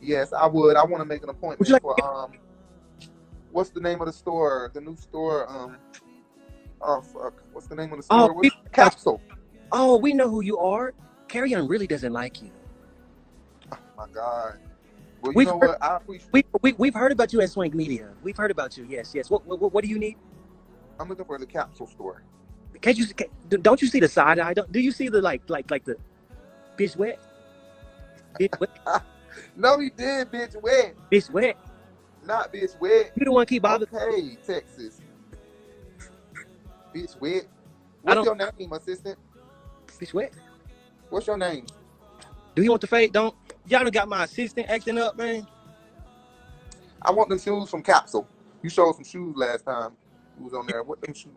Yes, I would. I want to make an appointment Would you like for um. What's the name of the store? The new store. Um. Oh fuck! What's the name of the Oh, store? we, What's Capsule. oh, we know who you are. Kerrion really doesn't like you. Oh my god. Well, you We've know heard, what? I appreciate. we, we, we've heard about you at Swank Media. We've heard about you. Yes, yes. What, what, what do you need? I'm looking for the capsule store. Can't you? Can, don't you see the side eye? Don't, do you see the like, like, like the bitch wet? Bitch wet. no, he did, bitch. Wet, Bitch wet. not bitch wet. You the one keep bothering. Okay, Texas. Bitch wet. I What's your name, assistant? Bitch wet. What's your name? Do you want the fade? Don't. Y'all done got my assistant acting up, man. I want them shoes from Capsule. You showed some shoes last time. You was on there. What them shoes?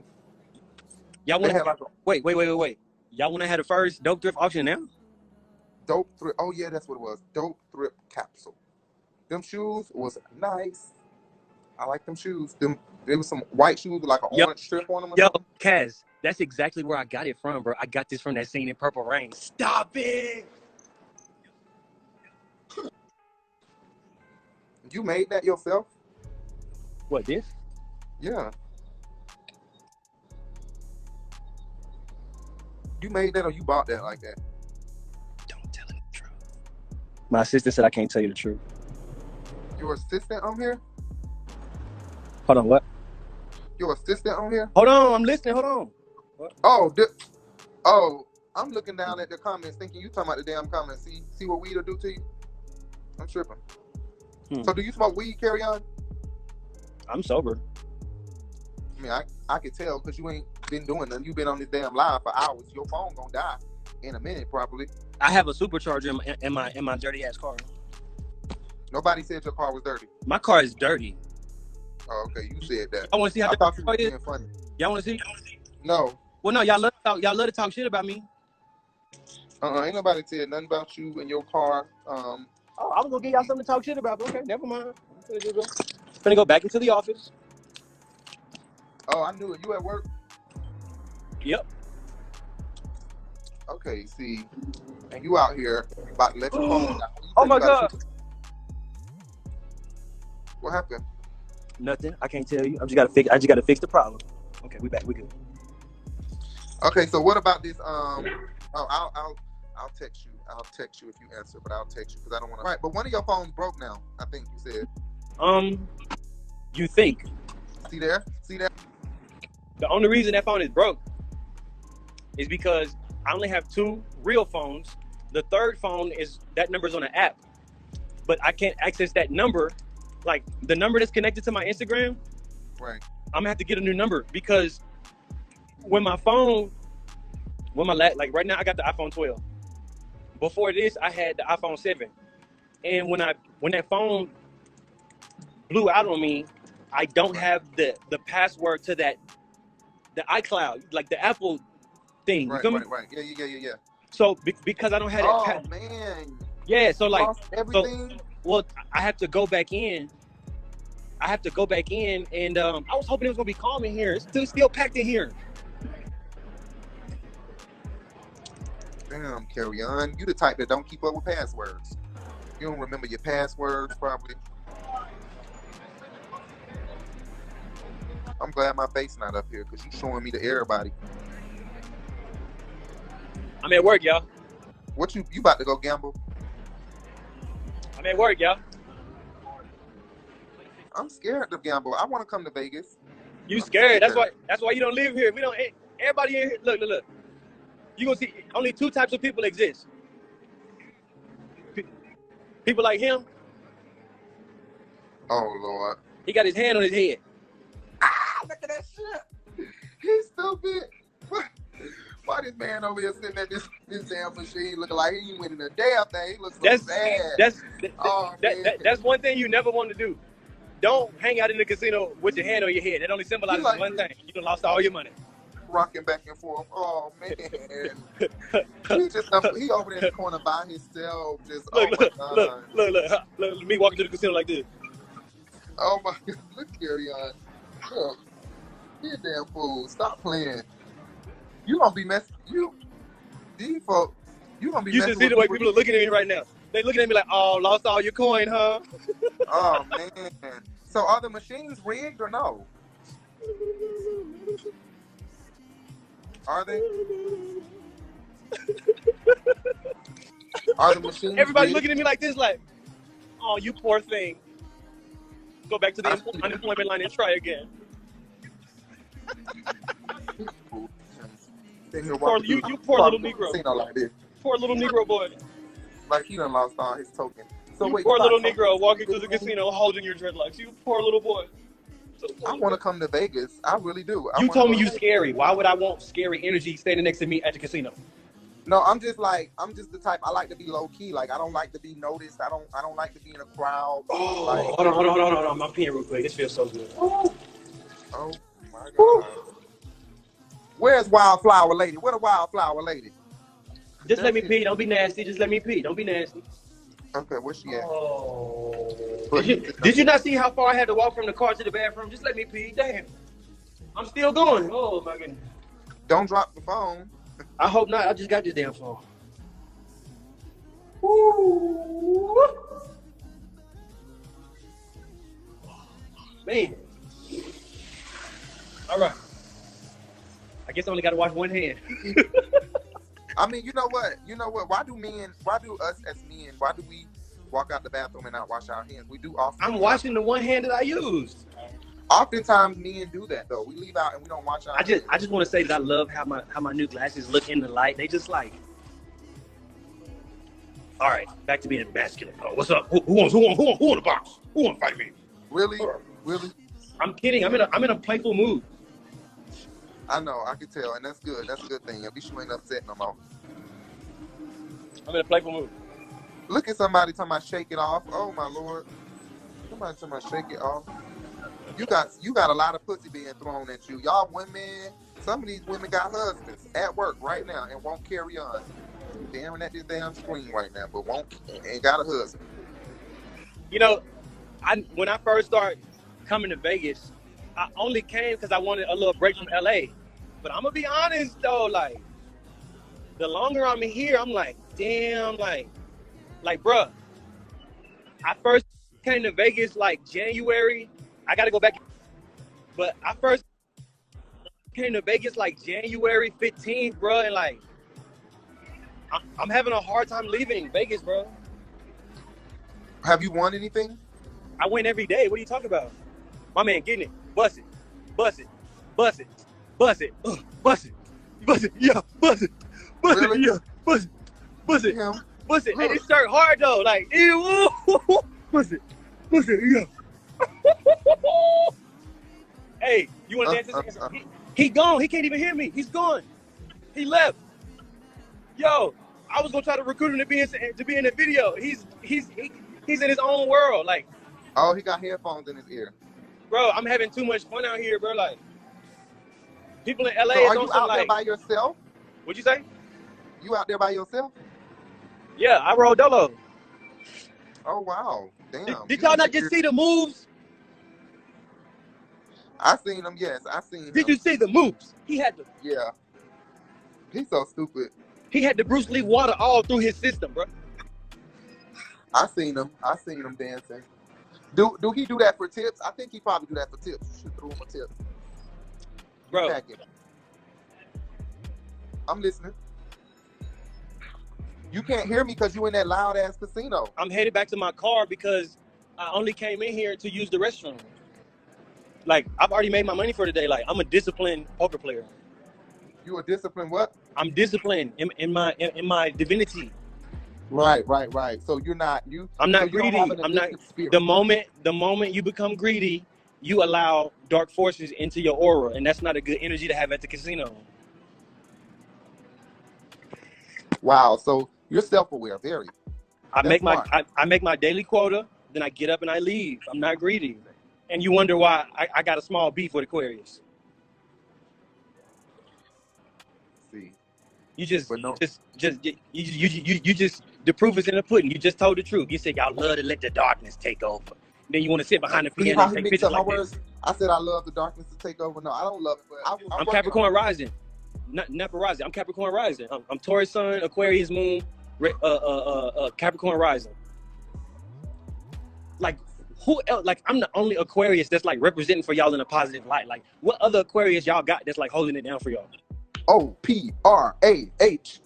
Y'all want to like a wait, wait, wait, wait, wait. Y'all want to have the first dope thrift auction now? dope thrift. Oh yeah, that's what it was. Dope thrift capsule. Them shoes was nice. I like them shoes. Them there was some white shoes with like an Yo, orange strip on them yo. Kaz, that's exactly where I got it from, bro. I got this from that scene in Purple Rain. Stop it. You made that yourself? What this? Yeah. You made that or you bought that like that? Don't tell him the truth. My assistant said I can't tell you the truth. Your assistant on here? Hold on, what? Your assistant on here? Hold on, I'm listening. Hold on. What? Oh, di- oh, I'm looking down at the comments thinking you talking about the damn comments. See see what weed'll do to you? I'm tripping. Hmm. So do you smoke weed, Kerrion? I'm sober. I mean, I, I could tell because you ain't been doing nothing. You've been on this damn live for hours. Your phone gonna die in a minute, probably. I have a supercharger in my, in my in my dirty ass car. Nobody said your car was dirty. My car is dirty. Oh, okay, you said that. I want to see how I thought you were being funny. Y'all want to see? No, Well, no, y'all love talk, y'all love to talk shit about me. uh-uh, ain't nobody said nothing about you and your car. Um, Oh, I was gonna get y'all something to talk shit about. But okay, never mind. I'm just go, finna go back into the office. oh, I knew it. You at work? Yep. Okay, see, and you out here about to let your phone down. You Oh my God. What happened? Nothing. I can't tell you. I just gotta fix. I just gotta fix the problem. Okay, we back. We good. Okay, so what about this? Um, oh, I'll, I'll, I'll text you. I'll text you if you answer, but I'll text you because I don't want to. Right, but one of your phones broke now. I think you said. Um, you think See there? See there? the only reason that phone is broke is because I only have two real phones. The third phone is that number's on an app, but I can't access that number. Like the number that's connected to my Instagram, Right. I'm gonna have to get a new number because when my phone, when my la- like right now I got the iPhone 12. Before this, I had the iPhone 7, and when I when that phone blew out on me, I don't have the the password to that the iCloud, like the Apple thing. Right. Right. Right. Yeah. Yeah. Yeah. Yeah. So be- because I don't have that, Oh man. yeah. So like, everything. well, I have to go back in. I have to go back in, and um, I was hoping it was gonna be calm in here. It's still, still packed in here. Damn, Kerrion. You the type that don't keep up with passwords. You don't remember your passwords, probably. I'm glad my face not up here because you showing me to everybody. I'm at work, y'all. What you you about to go gamble? I'm at work, y'all. I'm scared to gamble. I want to come to Vegas. You I'm scared? That's why. That's why you don't live here. We don't. Everybody in here. Look, look, look. You gonna see only two types of people exist. Pe- People like him. Oh Lord. He got his hand on his head. Ah, look at that shit. He's stupid. Why, why this man over here sitting at this this damn machine looking like he ain't winning a damn thing? He looks so That's sad. that's that, Oh, that, that, that's one thing you never want to do. Don't hang out in the casino with your hand on your head. That only symbolizes like- one thing. You done lost all your money. Rocking back and forth. Oh man, he just he over there in the corner by himself. Just oh Look, my look, look, look, look, look, Me walking to the casino like this. Oh my god. Look, Kerrion. Look, you damn fool. Stop playing. You gonna be messing. You these folks. You gonna be. You should see the way people are looking at me right now. They looking at me like, oh, lost all your coin, huh? Oh man. So are the machines rigged or no? Are they? Are the machines? Everybody's rigged? looking at me like this, like, oh, you poor thing. Go back to the empl- unemployment line and try again. Poor- you- you poor little Negro. Like this. Poor little Negro boy. Like he done lost all his token. So you wait, poor little Negro walking through the casino holding your dreadlocks. You poor little boy. I want to come to Vegas. I really do. I You told me you scary. Why would I want scary energy standing next to me at the casino? No, I'm just like I'm just the type. I like to be low key. Like I don't like to be noticed. I don't. I don't like to be in a crowd. Oh, Like- hold on, hold on, hold on, hold on. I'm peeing real quick. This feels so good. Oh my god. Where's Wildflower Lady? Where the Wildflower Lady? Just let me pee. Don't be nasty. Just let me pee. Don't be nasty. Okay, where's she at? Oh. Did you, did you not see how far I had to walk from the car to the bathroom? Just let me pee. Damn. I'm still going. Oh my goodness. Don't drop the phone. I hope not. I just got this damn phone. Woo. Man. All right. I guess I only got to wash one hand. I mean, you know what? You know what? Why do men? Why do us as men? Why do we walk out the bathroom and not wash our hands? We do often. I'm washing the one hand that I used. Oftentimes, men do that though. We leave out and we don't wash our. I just hands. I just want to say that I love how my how my new glasses look in the light. They just like. All right, back to being masculine. Oh, what's up? Who, who wants who wants who wants who wants the box? Who wants to fight me? really, really. I'm kidding. I'm in a I'm in a playful mood. I know. I can tell, and that's good. That's a good thing. At least you ain't upset no more. I'm in a playful mood. Look at somebody talking about shake it off. Oh my lord. Somebody talking about shake it off. You got you got a lot of pussy being thrown at you. Y'all women, some of these women got husbands at work right now and won't carry on. Staring at this damn screen right now, but won't ain't got a husband. You know, I when I first started coming to Vegas, I only came because I wanted a little break from LA. But I'm gonna be honest though, like the longer I'm here, I'm like, damn, like, like, bruh. I first came to Vegas like January. I gotta go back, but I first came to Vegas like January 15th, bro, and like, I- I'm having a hard time leaving Vegas, bro. Have you won anything? I win every day. What are you talking about? My man getting it. Bust it. Bust it. Bust it. Bust it. Bust it. Bust it. Yeah. Bust it. Bust Really? it. Yeah. Bust it. Bust it. Him. Bust it. Hey, Look. this shirt hard though. Like, ew. Bust it. Bust it. Yeah. hey, you want Uh, to dance this? uh, uh. He, he gone. He can't even hear me. He's gone. He left. Yo, I was gonna try to recruit him to be in to be in the video. He's he's he, he's in his own world. Like, Oh, he got headphones in his ear. Bro, I'm having too much fun out here, bro. Like, people in LA So is are on you some out there by yourself? what'd you say? You out there by yourself? Yeah, I roll dolo. Oh wow. Damn. Did, did y'all not just see the moves? I seen them. yes. I seen him. Did you see the moves? He had the Yeah. He's so stupid. he had the Bruce Lee water all through his system, bro. I seen him. I seen him dancing. Do do he do that for tips? I think he probably do that for tips. You should throw him a tip. Bro, I'm listening. You can't hear me because you in that loud ass casino. I'm headed back to my car because I only came in here to use the restroom. Like, I've already made my money for today. Like, I'm a disciplined poker player. You a disciplined what? I'm disciplined in, in my in, in my divinity. Right, right, right. So you're not you. I'm not don't greedy. I'm not spirit. the moment the moment you become greedy, you allow dark forces into your aura, and that's not a good energy to have at the casino. Wow. So you're self-aware. Very. I That's make my. I, I make my daily quota, then I get up and I leave. I'm not greedy. And you wonder why I, I got a small beef with Aquarius. See. You just no- just just you, you you you just the proof is in the pudding. You just told the truth. You said y'all love to let the darkness take over. Then you want to sit behind the piano and take pictures like this. I said I love the darkness to take over. No, I don't love it. But I, I'm, I'm Capricorn rising, not Napa rising. I'm Capricorn rising. I'm, I'm Taurus sun, Aquarius moon, uh, uh, uh, uh, Capricorn rising. Like who else? Like I'm the only Aquarius that's like representing for y'all in a positive light. Like what other Aquarius y'all got that's like holding it down for y'all? O P R A H.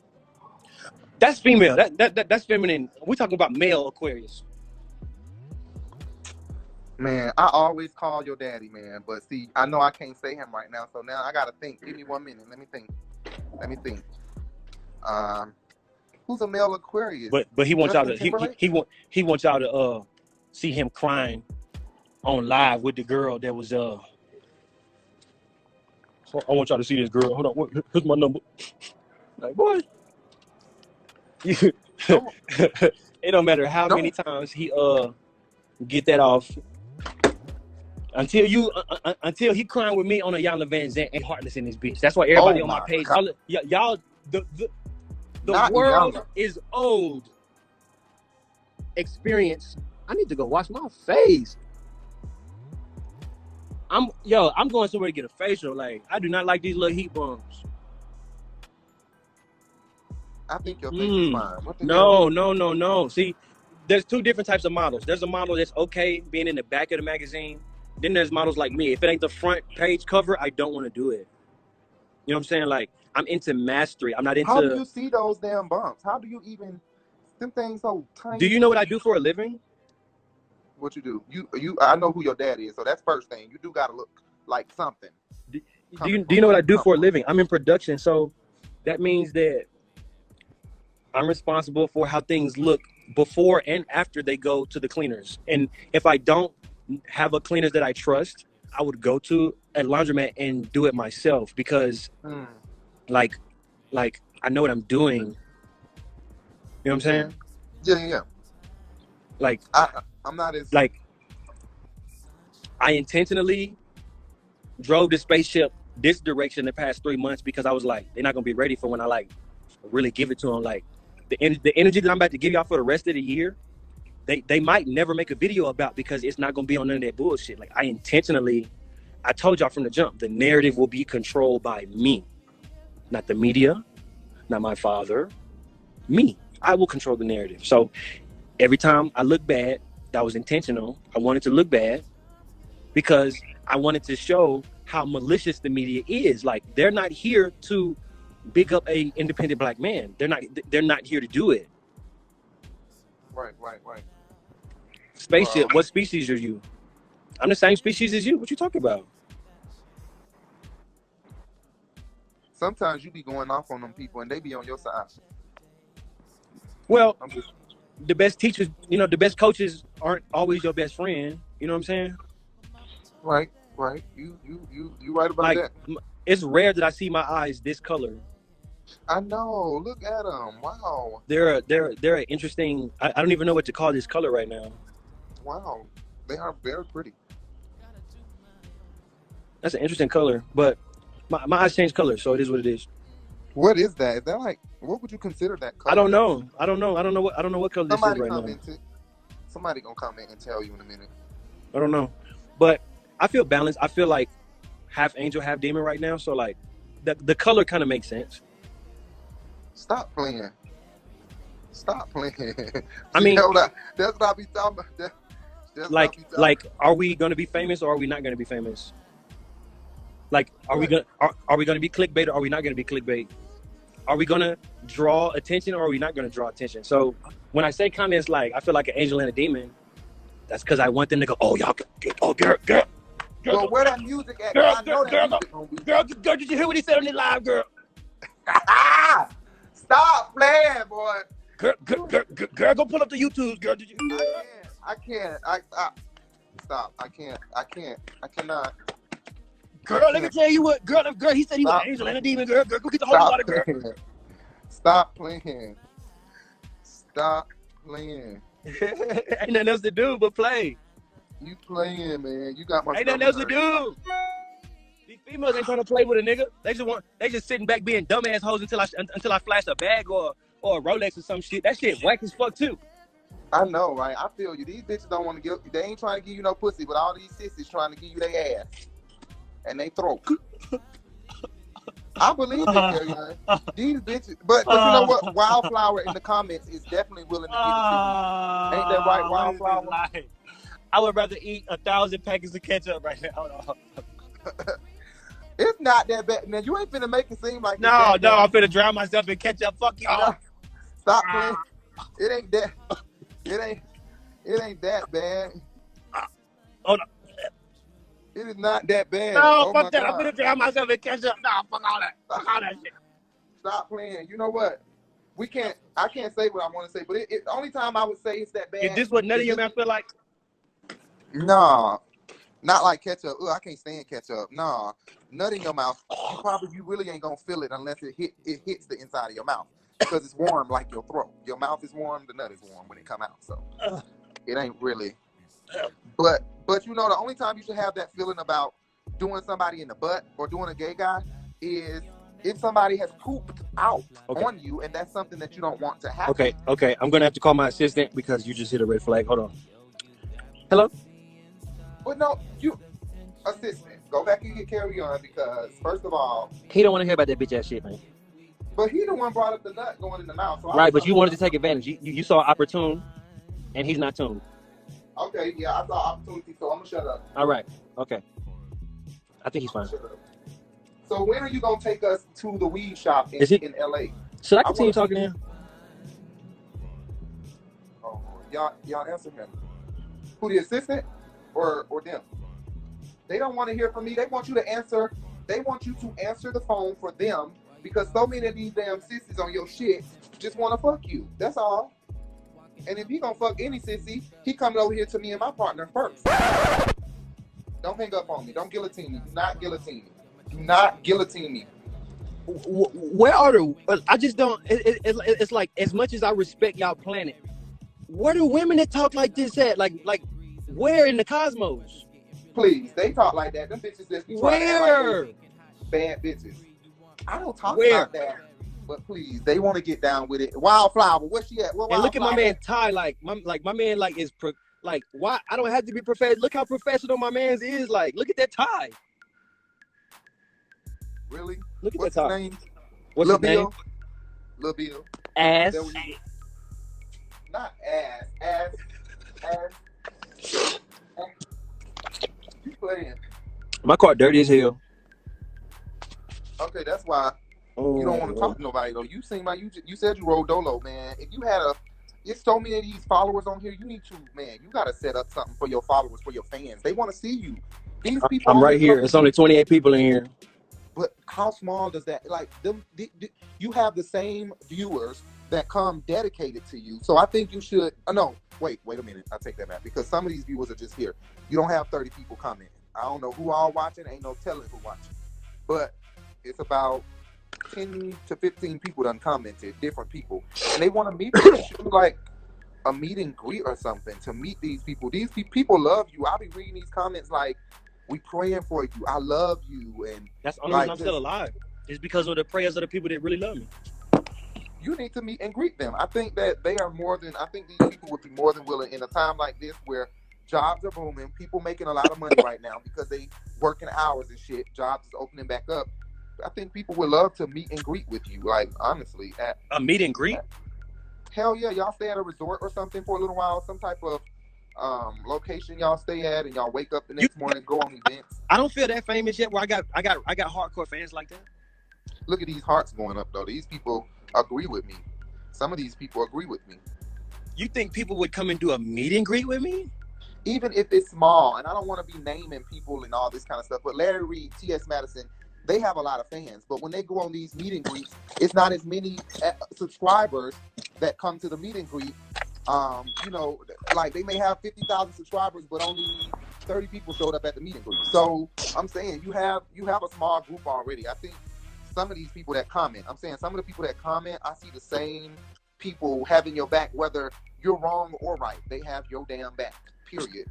That's female. That, that, that that's feminine. We're talking about male Aquarius. Man, I always call your daddy, man. But see, I know I can't say him right now, so now I gotta think. Give me one minute. Let me think. Let me think. Um, who's a male Aquarius? But but he wants y'all to he, he, he want he wants y'all to uh see him crying on live with the girl that was uh. I want y'all to see this girl. Hold on, what- here's my number. Like boy, you, it don't matter how Don't- many times he uh get that off. Until you, uh, uh, until he crying with me on a Iyanla Vanzant ain't heartless in this bitch. That's why everybody Oh on my page, y'all, y'all the the, the Not world Iyanla. is old. Experience. I need to go wash my face. I'm yo. I'm going somewhere to get a facial. Like I do not like these little heat bumps. I think your face is Mm. fine. What the No, hell? no, no, no. See, there's two different types of models. There's a model that's okay being in the back of the magazine. Then there's models like me. If it ain't the front page cover, I don't want to do it. You know what I'm saying? Like I'm into mastery. I'm not into. How do you see those damn bumps? How do you even? Them things so tiny. do you know what I do for a living? what you do? You you. I know who your dad is, so that's first thing. You do gotta look like something. Do you do you know what I do for a living? I'm in production, so that means that I'm responsible for how things look before and after they go to the cleaners. And if I don't have a cleaners that I trust, I would go to a laundromat and do it myself because Hmm. like like I know what I'm doing. You know what I'm saying? Yeah, yeah, yeah. Like I I'm not as like I intentionally drove the spaceship this direction the past three months because I was like, they're not gonna be ready for when I like really give it to them. Like the en- the energy that I'm about to give y'all for the rest of the year, they they might never make a video about because it's not gonna be on none of that bullshit. Like I intentionally, I told y'all from the jump, the narrative will be controlled by me, not the media, not my father, me. I will control the narrative. So every time I look bad, that was intentional. I wanted to look bad because I wanted to show how malicious the media is. Like they're not here to big up a independent black man. They're not. They're not here to do it. right, right, right. Spaceship. Wow. What species are you? I'm the same species as you. What you talking about? Sometimes you be going off on them people and they be on your side. Well, just the best teachers, you know, the best coaches aren't always your best friend. You know what I'm saying? right, right. You you you you right about Like, that. it's rare that I see my eyes this color. I know. Look at them. Wow, They're a, they're they're an interesting. I, I don't even know what to call this color right now. wow. They are very pretty. That's an interesting color, but my, my eyes change color, so it is what it is. What is that? Is that like what would you consider that color? I don't know. I don't know. I don't know what I don't know what color this is Somebody right now. comment it. Somebody gonna comment and tell you in a minute. I don't know, but I feel balanced. I feel like half angel, half demon right now. So like, the the color kind of makes sense. Stop playing. Stop playing. I mean- hold up. that's what I be talking about. That, that's Like talking like, are we gonna be famous or are we not gonna be famous? Like, are we gonna are, are we gonna be clickbait or are we not gonna be clickbait? Are we gonna draw attention or are we not gonna draw attention? So when I say comments like I feel like an angel and a demon, that's because I want them to go, oh y'all, oh girl, girl, girl, Well, where that music at? Girl, girl, girl, music gonna be. girl, girl, did you hear what he said on the live, girl? Ah! Stop playing, boy. Girl, girl, girl, girl, go pull up the YouTube, girl. Did you? I can't. I can't. I, I stop. I can't. I can't. I cannot. Girl, let me tell you what, girl, girl, he said he was Stop. an angel and a demon, girl, girl, go get the holy water, girl. playing. Stop playing. Stop playing. Ain't nothing else to do but play. You playing, man. You got my. Ain't nothing else to do. These females ain't trying to play with a nigga. They just want, they just sitting back being dumbass hoes until I until I flash a bag or or a Rolex or some shit. That shit whack as fuck too. I know, right? I feel you. These bitches don't want to give. They ain't trying to give you no pussy, but all these sissies trying to give you their ass and they throat. I believe it, uh-huh. Carrie. These bitches, but, but you know what? Uh-huh. Wildflower in the comments is definitely willing to give it to you. Ain't that right, Wildflower? I would rather eat a thousand packets of ketchup right now. Hold on. It's not that bad. Now you ain't finna make it seem like it's No, that no, bad. I'm finna drown myself in ketchup. Fuck y'all. Stop playing. It ain't that. It ain't. It ain't that bad. Hold on. It is not that bad. No, oh fuck that. I'm God. finna drown myself in ketchup. No, fuck all that. Fuck all that shit. Stop playing. You know what? We can't. I can't say what I want to say, but it, it, the only time I would say it's that bad. Is this what none of is your if- man feel like? Nah, not like ketchup. Ugh, I can't stand ketchup. Nah, nut in your mouth. You probably you really ain't gonna feel it unless it hit it hits the inside of your mouth because it's warm like your throat. Your mouth is warm. The nut is warm when it come out. So it ain't really. But but you know the only time you should have that feeling about doing somebody in the butt or doing a gay guy is if somebody has pooped out Okay. on you and that's something that you don't want to happen. Okay, okay. I'm gonna have to call my assistant because you just hit a red flag. Hold on. Hello. But no, you assistant, go back and get Kerrion because first of all, He don't want to hear about that bitch ass shit, man. but he the one brought up the nut going in the mouth. So Right, but you wanted to take advantage. You, you, saw opportune, and he's not tuned. Okay, yeah, I saw opportunity, so I'm gonna shut up. All right. Okay. I think he's fine. So when are you gonna take us to the weed shop in, Is he- in LA? Should I I continue wanna- talking to him? Oh, y'all, y'all answer him. Who the assistant or or them? They don't want to hear from me. They want you to answer. They want you to answer the phone for them because so many of these damn sissies on your shit just want to fuck you. That's all. And if he gonna fuck any sissy, he coming over here to me and my partner first. Don't hang up on me. Don't guillotine me. Do not guillotine me. Do not guillotine me. Wh- wh- Where are the? I just don't. It, it, it, it's like as much as I respect y'all planet, Where do women that talk like this at? Like, like, where in the cosmos? Please, they talk like that. Them bitches just be act like Where? bad bitches. I don't talk Where? about that. But please, they want to get down with it. Wildflower, where she at? Where And look at my man Ty. Like, my like my man like is pro, like why? I don't have to be professional. Look how professional my man's is. Like, look at that tie. Really? Look at What's that tie. name? What's Lil his name? Bill. Lil Bill. Ass. Not ass. Ass. Ass. Playing. My car dirty as hell. Okay, that's why you don't want to talk to nobody though. You seem like you you said you rolled dolo, man. If you had a it's so many of these followers on here, you need to man, you gotta set up something for your followers, for your fans. They want to see you. These people I'm right here. It's only 28 people in here. But how small does that like them? di- di- You have the same viewers that come dedicated to you. So I think you should. Uh, no, wait, wait a minute. I take that back because some of these viewers are just here. You don't have 30 people commenting. I don't know who all watching. Ain't no telling who watching. But it's about 10 to 15 people done commented, different people, and they want to meet. Like a meet and greet or something to meet these people. These pe- people love you. I'll be reading these comments like, "We praying for you. I love you," and That's the only Like reason I'm still alive. It's because of the prayers of the people that really love me. You need to meet and greet them. I think that they are more than I think these people would be more than willing in a time like this where jobs are booming, people making a lot of money right now because they working hours and shit. Jobs is opening back up. I think people would love to meet and greet with you. Like honestly, at A meet and greet. hell yeah, y'all stay at a resort or something for a little while, some type of um, location y'all stay at, and y'all wake up the next morning, go on events. I don't feel that famous yet. Where I got, I got, I got hardcore fans like that. Look at these hearts going up though. These people agree with me. Some of these people agree with me. You think people would come and do a meet and greet with me? even if it's small, and I don't want to be naming people and all this kind of stuff, but Larry Reid, T.S. Madison, they have a lot of fans. But when they go on these meet and greets, it's not as many uh, subscribers that come to the meet and greet. Um, you know, like they may have 50,000 subscribers, but only 30 people showed up at the meet and greet. So I'm saying you have you have a small group already. I think some of these people that comment, I'm saying some of the people that comment, I see the same people having your back, whether you're wrong or right. They have your damn back. Period.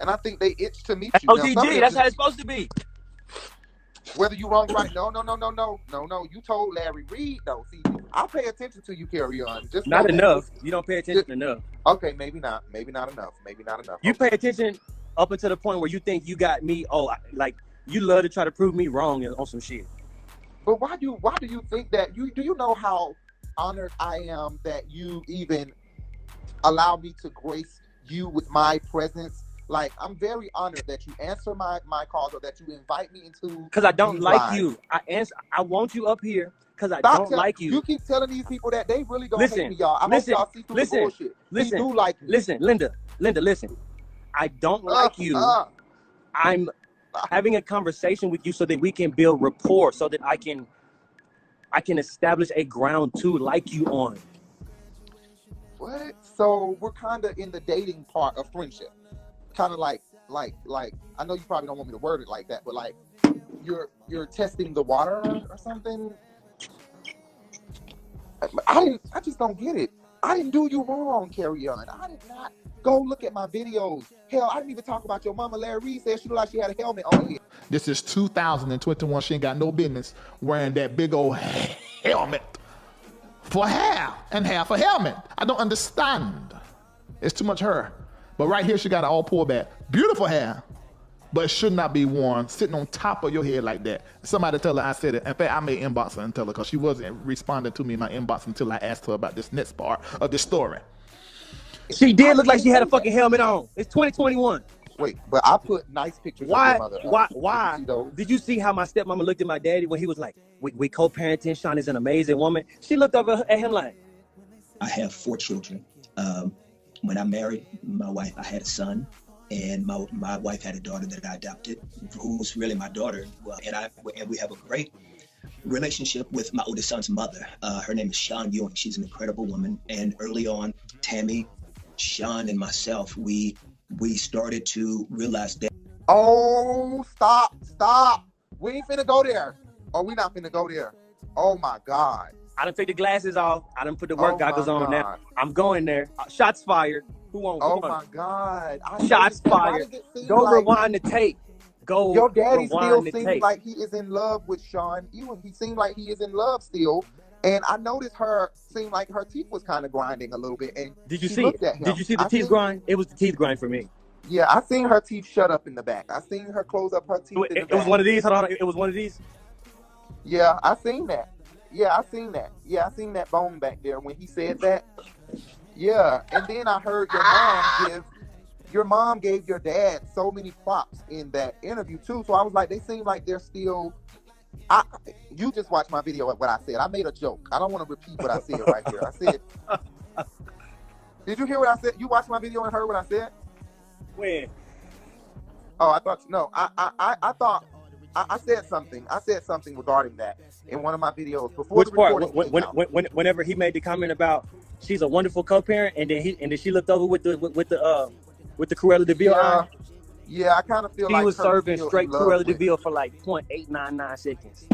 And I think they itch to meet you. Now, some of OTG. them That's how it's supposed to be. whether you're wrong or right. No, no, no, no, no, no, no. You told Larry Reid though. See, I pay attention to you, Kerrion. Just know Not that- enough. You don't pay attention enough. Okay, maybe not. Maybe not enough. Maybe not enough. You pay attention up until the point where you think you got me. Oh, like you love to try to prove me wrong on some shit. But why do why do you think that you do you know how honored I am that you even allow me to grace you with my presence? Like I'm very honored that you answer my my calls or that you invite me into Because I don't like lives. you. I answer. I want you up here because I Stop don't tell- like you. You keep telling these people that they really don't Listen, hate me, y'all. I listen, hope y'all see through listen, the bullshit. listen, He do like me. Listen, Linda. Linda, listen. I don't Uh, like you. uh, I'm having a conversation with you so that we can build rapport, so that I can, I can establish a ground to like you on. What? So we're kind of in the dating part of friendship. Kind of like, like, like. I know you probably don't want me to word it like that, but like, you're you're testing the water or something. I, I just don't get it. I didn't do you wrong, Kerrion. I did not go look at my videos. Hell, I didn't even talk about your mama. Larry Reid said she looked like she had a helmet on here. This is 2021. She ain't got no business wearing that big old helmet for hair and hair for helmet. I don't understand. It's too much hair. But right here, she got it all pulled back. Beautiful hair, but it should not be worn sitting on top of your head like that. Somebody tell her I said it. In fact, I may inbox her and tell her because she wasn't responding to me in my inbox until I asked her about this next part of this story. She did look like she had a fucking helmet on. It's 2021. Wait, but I put nice pictures Why? of your mother. Why? up. Did you Why? see? Did you see how my stepmama looked at my daddy when he was like, "We, we co-parenting. Shawn is an amazing woman." She looked over at him like, I have four children. Um, when I married my wife, I had a son, and my my wife had a daughter that I adopted, who's really my daughter. And I and we have a great relationship with my oldest son's mother. Uh, her name is Shawn Ewing. She's an incredible woman. And early on, Tammy, Shawn, and myself, we we started to realize that Oh, stop, stop. We ain't finna go there. Oh, we not finna go there. Oh my God. I done take the glasses off. I done put the work Oh goggles on now. I'm going there. Uh, Shots fired. Who on? Oh who my God. I Shots noticed that. Why fired. does it seem Go like rewind the tape. Go Your daddy still seems tape. like he is in love with Shawn Ewing. He seems like he is in love still. And I noticed her seemed like her teeth was kind of grinding a little bit. And Did you see it? Did you see the I teeth seen- grind? It was the teeth grind for me. Yeah, I seen her teeth shut up in the back. I seen her close up her teeth It, it was one of these. Hold on. It was one of these. Yeah, I seen that. Yeah, I seen that. Yeah, I seen that bone back there when he said that. Yeah, and then I heard your mom give your mom gave your dad so many props in that interview too. So I was like, they seem like they're still. I you just watched my video of what I said. I made a joke. I don't want to repeat what I said right here. I said. Did you hear what I said? You watched my video and heard what I said? When? Oh, I thought no. I I I, I thought I, I said something. I said something regarding that in one of my videos before Which part? When, when, when, when, whenever he made the comment about she's a wonderful co-parent, and then he and then she looked over with the with, with the uh with the Cruella de Vil Yeah. Yeah, I kind of feel like He like was Kirk serving still straight Cruella de with- Vil for like 0.899 seconds.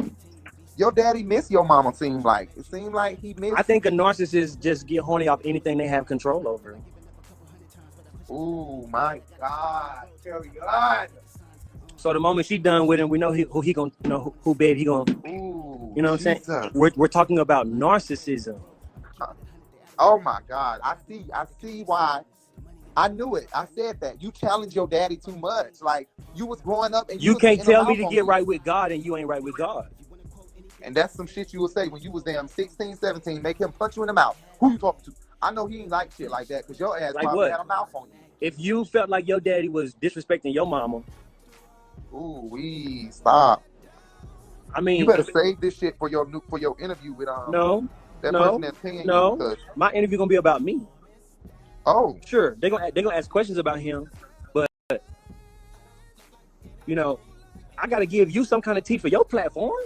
Your daddy miss your mama. Seemed like it seemed like he missed. I think a narcissist just get horny off anything they have control over. Ooh my God, Terry God. So the moment she done with him, we know he, who he gonna you know who, who babe he gonna. Ooh, You know what I'm saying? We're we're talking about narcissism. Oh my God, I see. I see why. I knew it. I said that. You challenge your daddy too much. Like you was growing up and you, You can't tell me to get right with God and you ain't right with God. And that's some shit you would say when you was damn 16, 17. Make him punch you in the mouth. Who you talking to? I know he ain't like shit like that because your ass Like probably what? had a mouth on you. If you felt like your daddy was disrespecting your mama, Ooh, we stop. I mean, You better save this shit for your new for your interview with um no, that no, person that's paying no. you. my interview gonna be about me. Oh, Sure, they're gonna they're gonna ask questions about him, but you know, I gotta give you some kind of tea for your platform.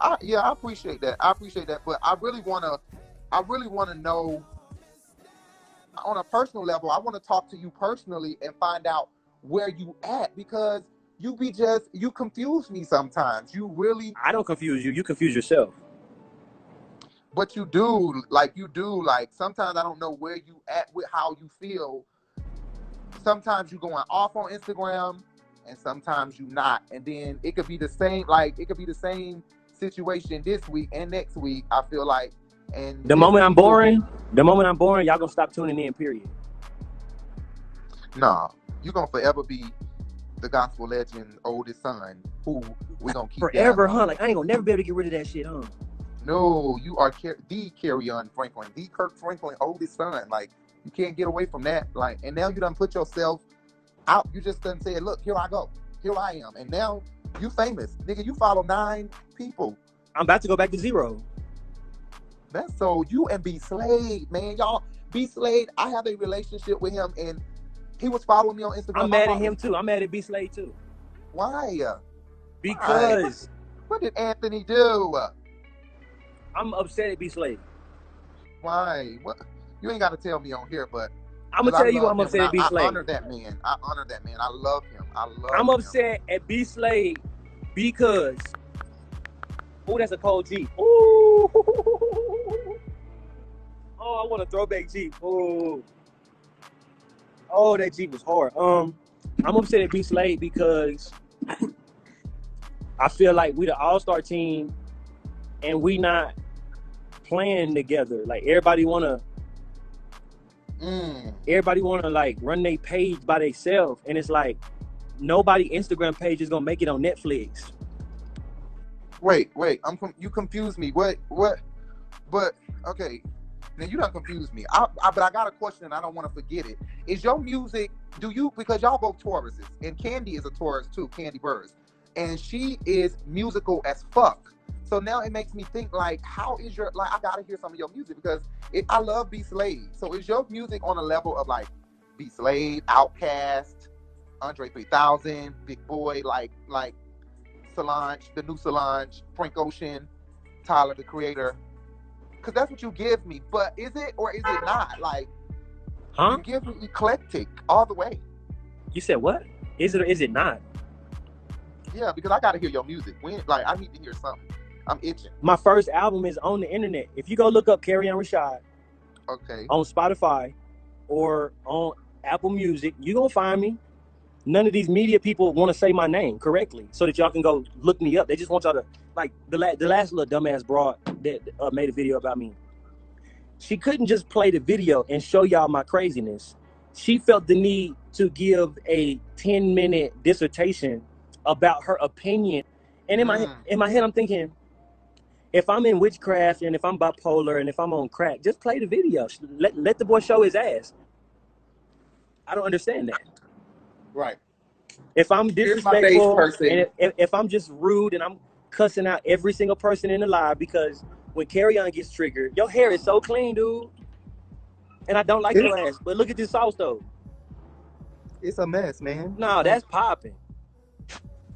I, yeah, I appreciate that. I appreciate that, but I really wanna, I really wanna know on a personal level. I want to talk to you personally and find out where you at because you be just you confuse me sometimes. You really, I don't confuse you. You confuse yourself. But you do like you do like sometimes I don't know where you at with how you feel. Sometimes you going off on Instagram and sometimes you not, and then it could be the same. Like it could be the same situation this week and next week. I feel like. And The moment I'm boring, the moment I'm boring, y'all gonna stop tuning in. Period. Nah, you gonna forever be the gospel legend oldest son who we gonna keep Forever, huh? Like I ain't gonna never be able to get rid of that shit, huh? No, you are Car- the Kerrion Franklin, the Kirk Franklin oldest son. Like you can't get away from that. Like, and now you done put yourself out. You just done said, "Look, here I go, here I am," and now you famous, nigga. You follow nine people. I'm about to go back to zero. That's so you and B Slade, man, y'all. B Slade, I have a relationship with him, and he was following me on Instagram. I'm mad at him too. I'm mad at B Slade too. Why? Because What did Anthony do? I'm upset at B Slade. Why? What? You ain't got to tell me on here, but I'm gonna I tell you love I'm upset at B I, honor that man. I honor that man. I love him. I love. I'm him. upset at B Slade because oh, that's a cold Jeep. Ooh. Oh, I want a throwback Jeep. Oh, oh, that Jeep was hard. Um, I'm upset at B Slade because I feel like we the All Star team, and we not playing together. Like everybody wanna, Mm. everybody wanna like run their page by themselves, and it's like nobody Instagram page is gonna make it on Netflix. Wait, wait. I'm com- you confused me. What? What? But okay. Now you don't confuse me. I, I, but I got a question and I don't want to forget it. Is your music? Do you because y'all both Tauruses and Kandi is a Taurus too, Kandi Burruss, and she is musical as fuck. So now it makes me think like, how is your like? I gotta hear some of your music because it, I love B Slade. So is your music on a level of like B Slade, Outkast, Andre 3000, Big Boi, like like Solange, the new Solange, Frank Ocean, Tyler the Creator? Because that's what you give me. But is it or is it not? Like Huh? you give me eclectic all the way. You said what? Is it or is it not? Yeah, because I gotta hear your music. When like I need to hear something. I'm itching. My first album is on the internet. If you go look up Kerrion Rashad Okay. on Spotify or on Apple Music, you gonna find me. None of these media people want to say my name correctly, so that y'all can go look me up. They just want y'all to like the la- the last little dumbass broad that uh, made a video about me. She couldn't just play the video and show y'all my craziness. She felt the need to give a ten minute dissertation about her opinion. And in my Mm. in my head, I'm thinking, if I'm in witchcraft and if I'm bipolar and if I'm on crack, just play the video. Let let the boy show his ass. I don't understand that. Right. If I'm Here's my base disrespectful and if, if, if I'm just rude and I'm cussing out every single person in the live because when Kerrion gets triggered, your hair is so clean, dude. And I don't like your ass. But look at this sauce though. It's a mess, man. No, that's popping.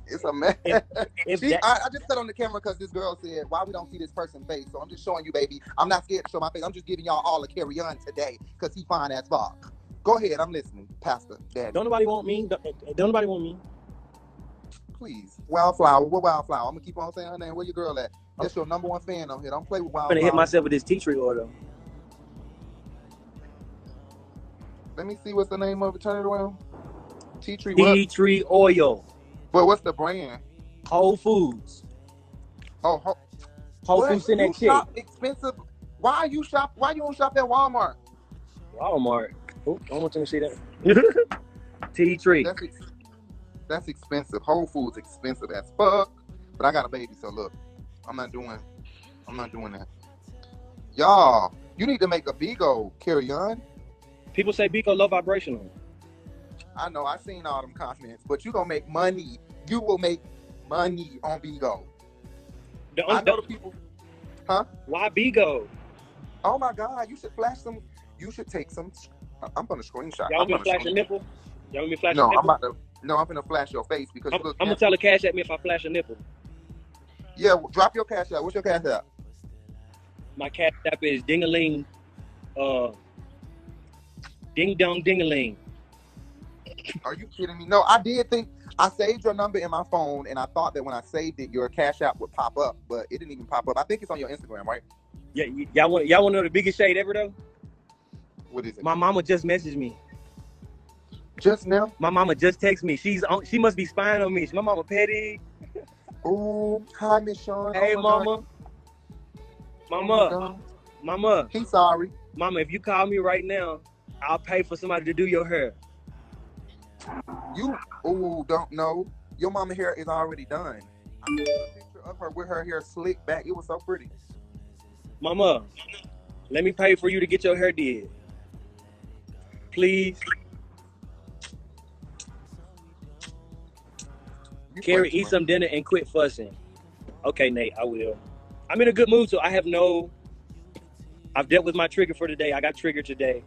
It's a mess. If See, that, I, I just cut on the camera because this girl said, "Why we don't see this person's face?" So I'm just showing you, baby. I'm not scared to show my face. I'm just giving y'all all a carry on today because he fine as fuck. Go ahead, I'm listening, Pastor Daddy. don't nobody want me. Don't, don't nobody want me. Please, Wildflower. What Wildflower? I'm gonna keep on saying her name. Where your girl at? That's oh. your number one fan on here. Don't play with wildflower. I'm gonna hit myself with this tea tree oil. Let me see what's the name of it. Turn it around. Tea tree. What? Tea tree oil. But what's the brand? Whole Foods. Oh, ho- Whole what? Foods in that shit. expensive. Why you shop? Why you don't shop at Walmart? Walmart. Oh, I want you to see that. tea tree. That's ex- that's expensive. Whole Foods expensive as fuck. But I got a baby, so look, I'm not doing, I'm not doing that. Y'all, you need to make a Bigo Kerrion. People say Bigo low vibrational. I know I seen all them comments, but you gonna make money. You will make money on Bigo. The, I know the- the people. Huh? Why Bigo? Oh my God, you should flash some. You should take some. I'm gonna screenshot. Y'all I'm want me to gonna flash a nipple? Y'all want me to flash No, a I'm about to. No, I'm gonna flash your face because I'm, look. I'm gonna tell the cash at me if I flash a nipple. Yeah, well, drop your cash out. What's your cash out? My cash app is dingaling, uh, ding dong dingaling. Are you kidding me? No, I did think I saved your number in my phone, and I thought that when I saved it, your cash app would pop up, but it didn't even pop up. I think it's on your Instagram, right? Yeah, y- y'all want y'all want to know the biggest shade ever though? What is it? My mama just messaged me. Just now? My mama just texted me. She's on. She must be spying on me. My mama petty. Oh, hi, Miss Shawn. Hey, Oh, God. mama. Oh, Mama, mama, He's sorry. mama. If you call me right now, I'll pay for somebody to do your hair. You, oh, don't know. Your mama hair is already done. I took a picture of her with her hair slicked back. It was so pretty. Mama, let me pay for you to get your hair did. Please, You Carrie, eat some dinner and quit fussing. Okay, Nate, I will. I'm in a good mood, so I have no. I've dealt with my trigger for today. I got triggered today.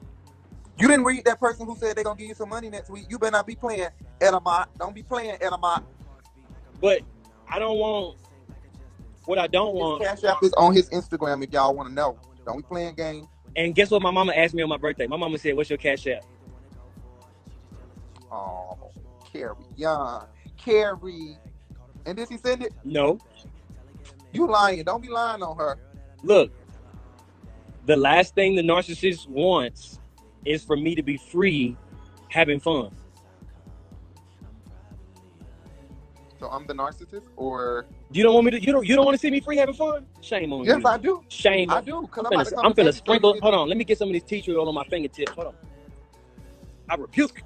You didn't read that person who said they're gonna give you some money next week. You better not be playing Edamat. Don't be playing Edamat. But I don't want what I don't His want. cash app is on his Instagram if y'all want to know. Don't be playing games. And guess what? My mama asked me on my birthday. My mama said, "What's your cash app?" Oh, Carrie, yeah, Carrie. And did he send it? No. You lying? Don't be lying on her. Look, the last thing the narcissist wants is for me to be free, having fun. So I'm the narcissist, or You don't want me to. You don't. You don't want to see me free, having fun. Shame on yes, you. Yes, I do. Shame. I on do. Cause I'm I'm, about finna, to I'm finna sprinkle. Hold on, let me get some of these tea tree oil on my fingertips. Hold on. I rebuke.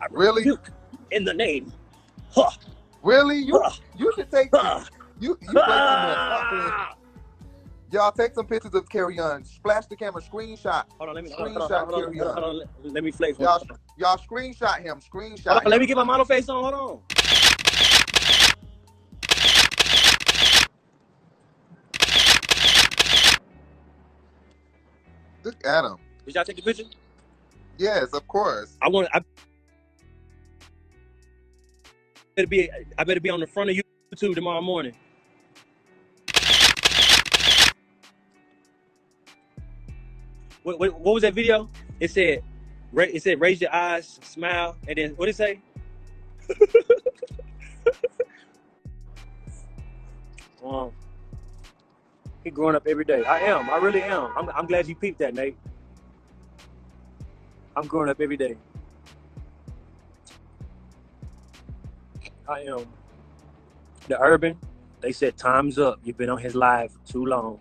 I Really? rebuke in the name. Huh, Really? You huh, you should take huh, you you play too much. ah. Y'all take some pictures of Kerrion. Splash the camera. Screenshot. Hold on, let me hold hold Screenshot hold on, hold on, hold Let, me flex. Y'all y'all screenshot him. Screenshot. on, let me get my model face on. Hold on. Look at him. Did y'all take the picture? Yes, of course. I want. I better be. I better be on the front of YouTube tomorrow morning. What, what, what was that video? It said, it said, raise your eyes, smile, and then what did it say? um, He growing up every day. I am. I really am. I'm, I'm glad you peeped that, Nate. I'm growing up every day. I am. The urban, they said time's up. You've been on his live too long.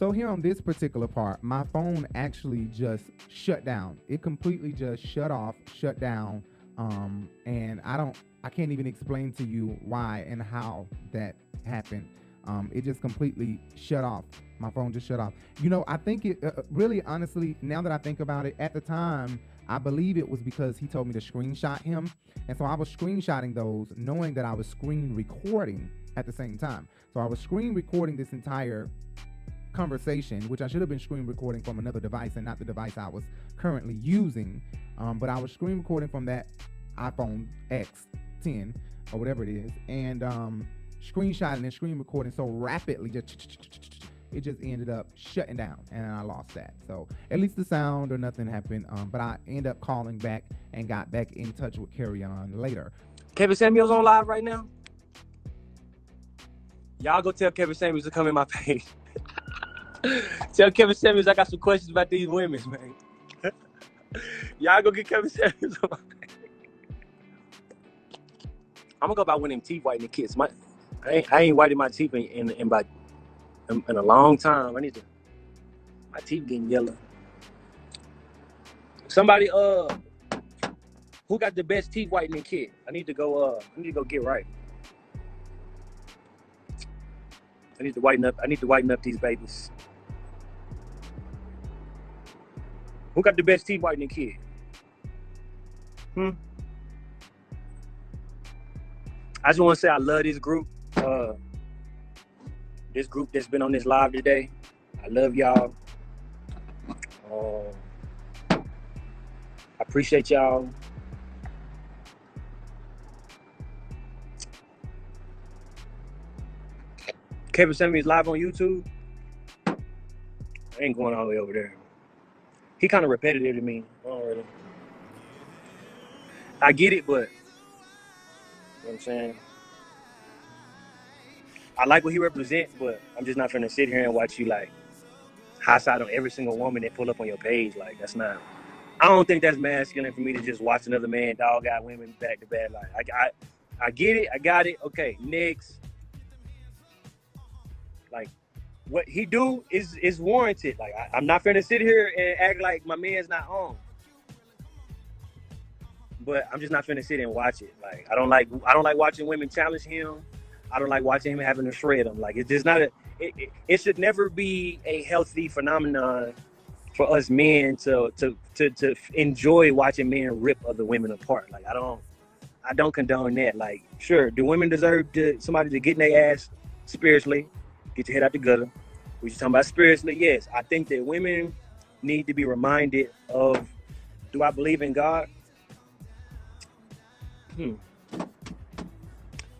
So here on this particular part, my phone actually just shut down. It completely just shut off, shut down. Um, and I don't, I can't even explain to you why and how that happened. Um, it just completely shut off. My phone just shut off. You know, I think it uh, really, honestly, now that I think about it, at the time, I believe it was because he told me to screenshot him. And so I was screenshotting those, knowing that I was screen recording at the same time. So I was screen recording this entire conversation, which I should have been screen recording from another device and not the device I was currently using. Um, but I was screen recording from that iPhone X10 or whatever it is, and um, screenshotting and screen recording so rapidly, just it just ended up shutting down, and I lost that. So at least the sound or nothing happened. Um, but I end up calling back and got back in touch with Kerrion later. Kevin Samuels on live right now. Y'all go tell Kevin Samuels to come in my page. Tell Kevin Samuels I got some questions about these women, man. Y'all go get Kevin Samuels on my page. I'm gonna go by one of them teeth whitening kits. My, I ain't, I ain't whitening my teeth in, in, in about in, in a long time. I need to. My teeth getting yellow. Somebody, uh, who got the best teeth whitening kit? I need to go. Uh, I need to go get right. I need to whiten up. I need to whiten up these babies. Who got the best teeth whitening kit? Hmm. I just want to say I love this group. Uh, this group that's been on this live today. I love y'all. Um, I appreciate y'all. Kevin me live on YouTube. I ain't going all the way over there. He kind of repetitive to me. Don't really. I get it, but what I'm saying. I like what he represents, but I'm just not gonna sit here and watch you like high side on every single woman that pull up on your page. Like that's not. I don't think that's masculine for me to just watch another man dog out women back to back. Like I, I, I get it. I got it. Okay, next. Like what he do is is warranted. Like I, I'm not gonna sit here and act like my man's not on. But I'm just not gonna sit and watch it. Like I don't like I don't like watching women challenge him. I don't like watching him having to shred him. Like it's just not a. It, it, it should never be a healthy phenomenon for us men to to to to enjoy watching men rip other women apart. Like I don't I don't condone that. Like sure, do women deserve to somebody to get in their ass spiritually, get your head out the gutter? We just talking about spiritually. Yes, I think that women need to be reminded of. Do I believe in God? Hmm.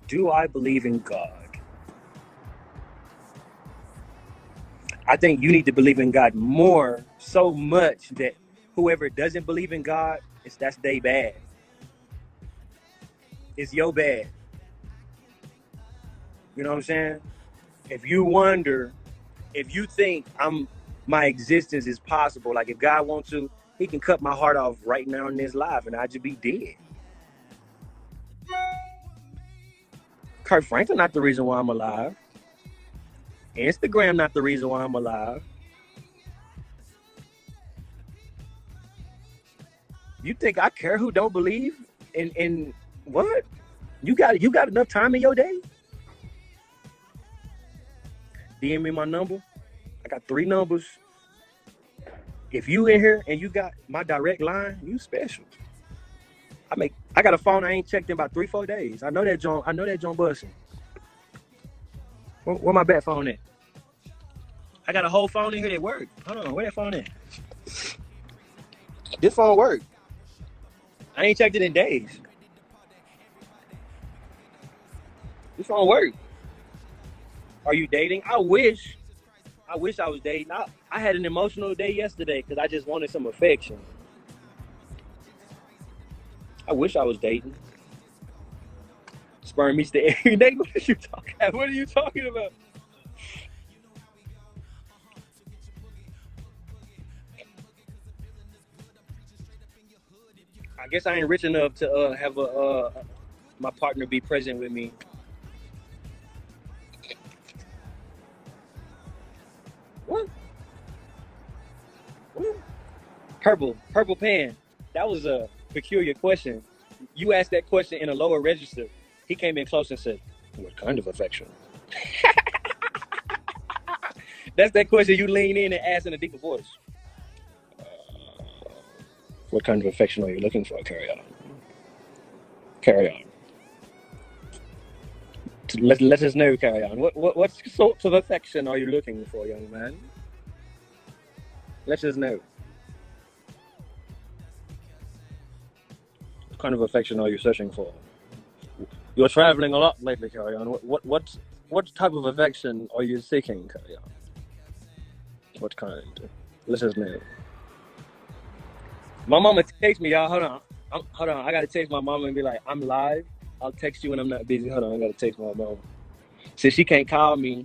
Do I believe in God? I think you need to believe in God more, so much that whoever doesn't believe in God, it's that's they bad. It's your bad. You know what I'm saying? If you wonder, if you think I'm my existence is possible, like if God wants to, He can cut my heart off right now in this life, and I'd just be dead. Kirk Franklin not the reason why I'm alive. Instagram not the reason why I'm alive. You think I care who don't believe in in what? You got you got enough time in your day? DM me my number. I got three numbers. If you in here and you got my direct line, you special. I make I got a phone I ain't checked in about three, four days. I know that John I know that John Bussin. Where, where my bat phone at? I got a whole phone in here that work. Hold on, where that phone at? This phone work. I ain't checked it in days. This phone work. Are you dating? I wish. I wish I was dating. I, I had an emotional day yesterday because I just wanted some affection. I wish I was dating. Sperm meets the egg. Nate, what are you talking about? What are you talking about? I guess I ain't rich enough to uh, have a uh, my partner be present with me Purple, purple pan. That was a peculiar question. You asked that question in a lower register. He came in close and said, "What kind of affection?" That's that question you lean in and ask in a deeper voice. Uh, what kind of affection are you looking for? Kerrion. Carry on. Let, let us know, Kerrion. What, what what sorts of affection are you looking for, young man? Let us know. What kind of affection are you searching for? You're traveling a lot lately, Kerrion. What what what, what type of affection are you seeking, Kerrion? What kind? Let us know. My mama text me, y'all. Hold on. I'm, hold on. I gotta text my mama and be like, I'm live. I'll text you when I'm not busy. Hold on. I gotta text my mama. Since she can't call me,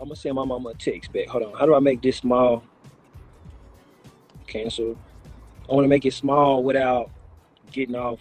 I'm gonna send my mama a text back. Hold on. How do I make this small? Cancel. I want to make it small without getting off.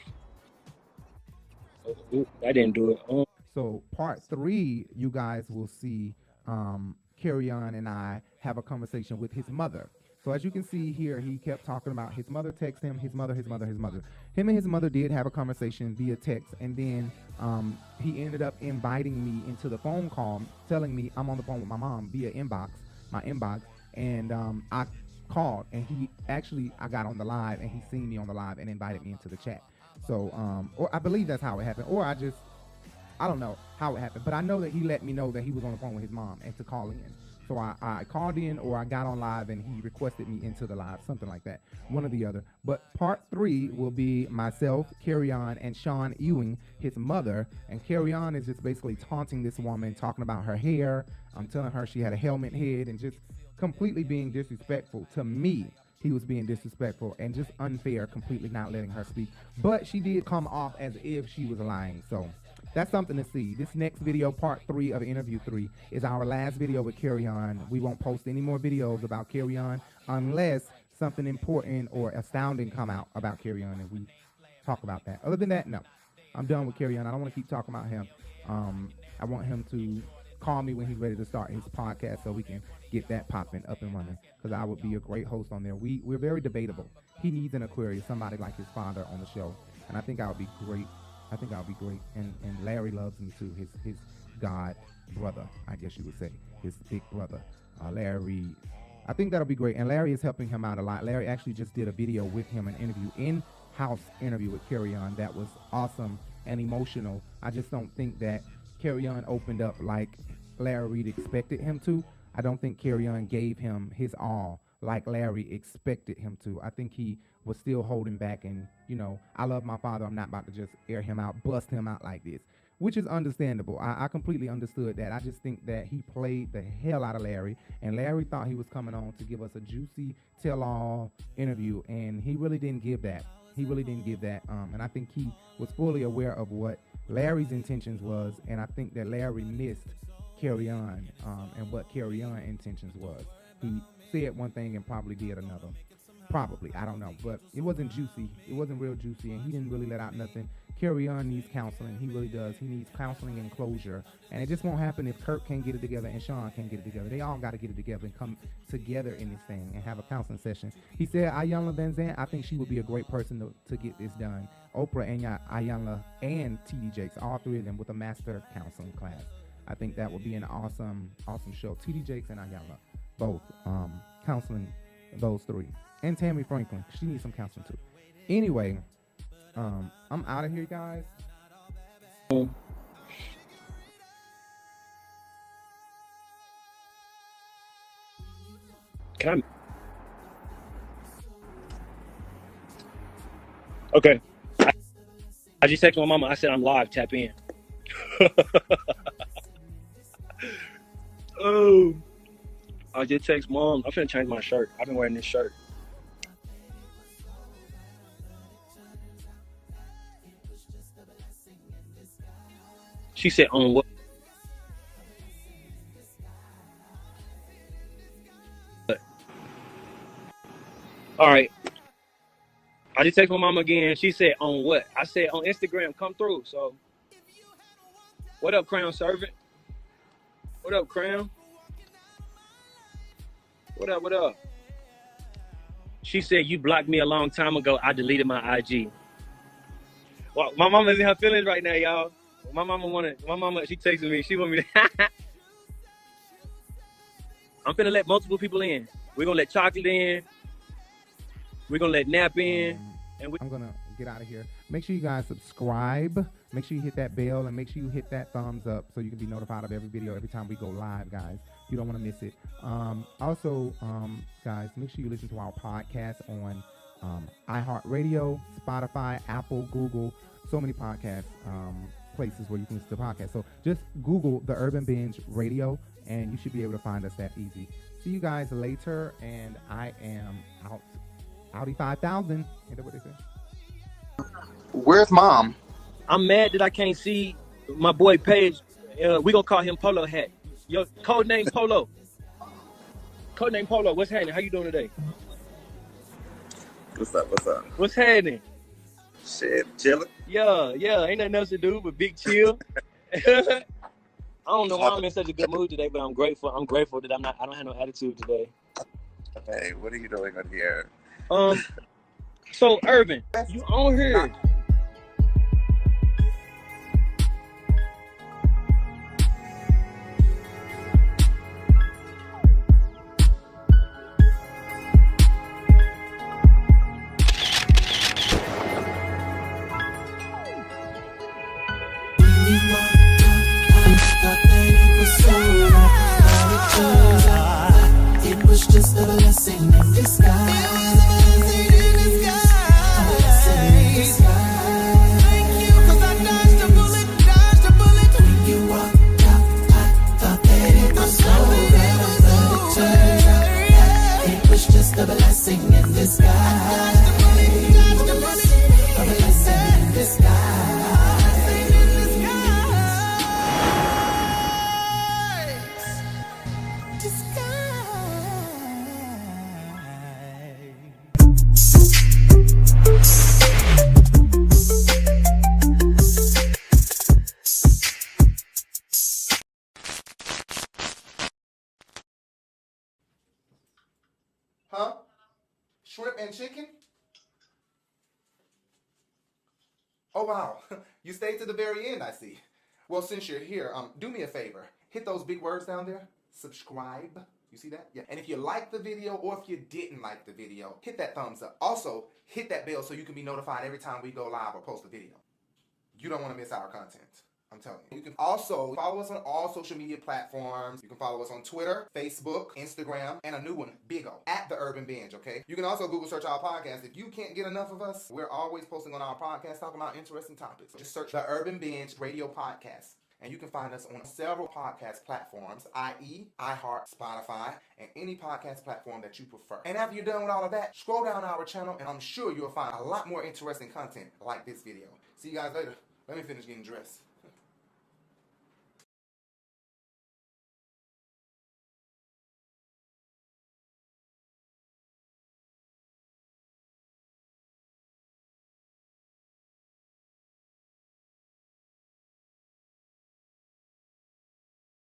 Oh, I didn't do it. Oh, So part three, you guys will see um, Kerrion and I have a conversation with his mother. So as you can see here, he kept talking about his mother text him, his mother, his mother, his mother. Him and his mother did have a conversation via text, and then um, he ended up inviting me into the phone call, telling me I'm on the phone with my mom via inbox, my inbox, and um, I called, and he actually I got on the live, and he seen me on the live and invited me into the chat. So, um, or I believe that's how it happened, or I just I don't know how it happened, but I know that he let me know that he was on the phone with his mom and to call in. So I, I called in or I got on live and he requested me into the live, something like that, one or the other. But part three will be myself, Kerrion, and Shawn Ewing, his mother. And Kerrion is just basically taunting this woman, talking about her hair. I'm telling her she had a helmet head and just completely being disrespectful to me he was being disrespectful and just unfair, completely not letting her speak. But she did come off as if she was lying. So that's something to see. This next video, part three of interview three, is our last video with Kerrion. We won't post any more videos about Kerrion unless something important or astounding come out about Kerrion and we talk about that. Other than that, no. I'm done with Kerrion. I don't want to keep talking about him. Um, I want him to call me when he's ready to start his podcast so we can get that popping up and running because I would be a great host on there. We we're very debatable. He needs an Aquarius, somebody like his father on the show, and I think I would be great. I think I'll be great. And and Larry loves me too. His his god brother, I guess you would say, his big brother, uh, Larry. I think that'll be great. And Larry is helping him out a lot. Larry actually just did a video with him, an interview in house interview with Kerrion that was awesome and emotional. I just don't think that Kerrion opened up like Larry Reid expected him to. I don't think Kerrion gave him his all like Larry expected him to. I think he was still holding back and, you know, I love my father. I'm not about to just air him out, bust him out like this, which is understandable. I, I completely understood that. I just think that he played the hell out of Larry, and Larry thought he was coming on to give us a juicy tell all interview, and he really didn't give that. He really didn't give that. Um, and I think he was fully aware of what Larry's intentions was, and I think that Larry missed Kerrion um, and what Kerrion intentions was. He said one thing and probably did another. Probably, I don't know, but it wasn't juicy. It wasn't real juicy, and he didn't really let out nothing. Kerrion needs counseling. He really does. He needs counseling and closure, and it just won't happen if Kirk can't get it together and Shawn can't get it together. They all got to get it together and come together in this thing and have a counseling session. He said Iyanla Vanzant, I think she would be a great person to, to get this done. Oprah and Ya- Iyanla and TD Jakes, all three of them with a master counseling class. I think that would be an awesome, awesome show. TD Jakes and Iyanla, both um, counseling those three, and Tammy Franklin. She needs some counseling too. Anyway, um, I'm out of here, guys. Can I? Okay. I, I just texted my mama. I said I'm live. Tap in. oh. I just text mom. I'm finna change my shirt. I've been wearing this shirt. She said on what? All right. I just text my mom again. She said, on what? I said, on Instagram, come through. So, what up, Crown Servant? What up, Crown? What up, what up? She said, you blocked me a long time ago. I deleted my IG. Well, my mom is in her feelings right now, y'all. My mama wanted, my mama, she texted me. She want me to. I'm finna let multiple people in. We're gonna let Chocolate in. We're gonna let Nap in. Um, And we, I'm gonna get out of here. Make sure you guys subscribe. Make sure you hit that bell and make sure you hit that thumbs up so you can be notified of every video every time we go live, guys. You don't want to miss it. Um, also, um, guys, make sure you listen to our podcast on um, iHeartRadio, Spotify, Apple, Google, so many podcasts. um, places where you can listen to podcasts. So just Google the Urban Binge Radio, and you should be able to find us that easy. See you guys later, and I am out. Audi 5000. Ain't that what they say? Where's mom? I'm mad that I can't see my boy Paige. Uh, we gonna call him Polo Hat. Yo, code name Polo. Code name Polo. What's happening? How you doing today? What's up? What's up? What's happening? Shit, chilling. Yeah, yeah. Ain't nothing else to do but big chill. I don't know why I'm in such a good mood today, but I'm grateful. I'm grateful that I'm not. I don't have no attitude today. Hey, what are you doing on here? Um. So Urban, you on here? Oh wow, you stayed to the very end, I see. Well, since you're here, um, do me a favor. Hit those big words down there. Subscribe. You see that? Yeah. And if you liked the video or if you didn't like the video, hit that thumbs up. Also, hit that bell so you can be notified every time we go live or post a video. You don't want to miss our content. I'm telling you. You can also follow us on all social media platforms. You can follow us on Twitter, Facebook, Instagram, and a new one, Bigo, at The Urban Binge, okay? You can also Google search our podcast. If you can't get enough of us, we're always posting on our podcast talking about interesting topics. Just search The Urban Binge Radio Podcast. And you can find us on several podcast platforms, i.e., iHeart, Spotify, and any podcast platform that you prefer. And after you're done with all of that, scroll down our channel, and I'm sure you'll find a lot more interesting content like this video. See you guys later. Let me finish getting dressed.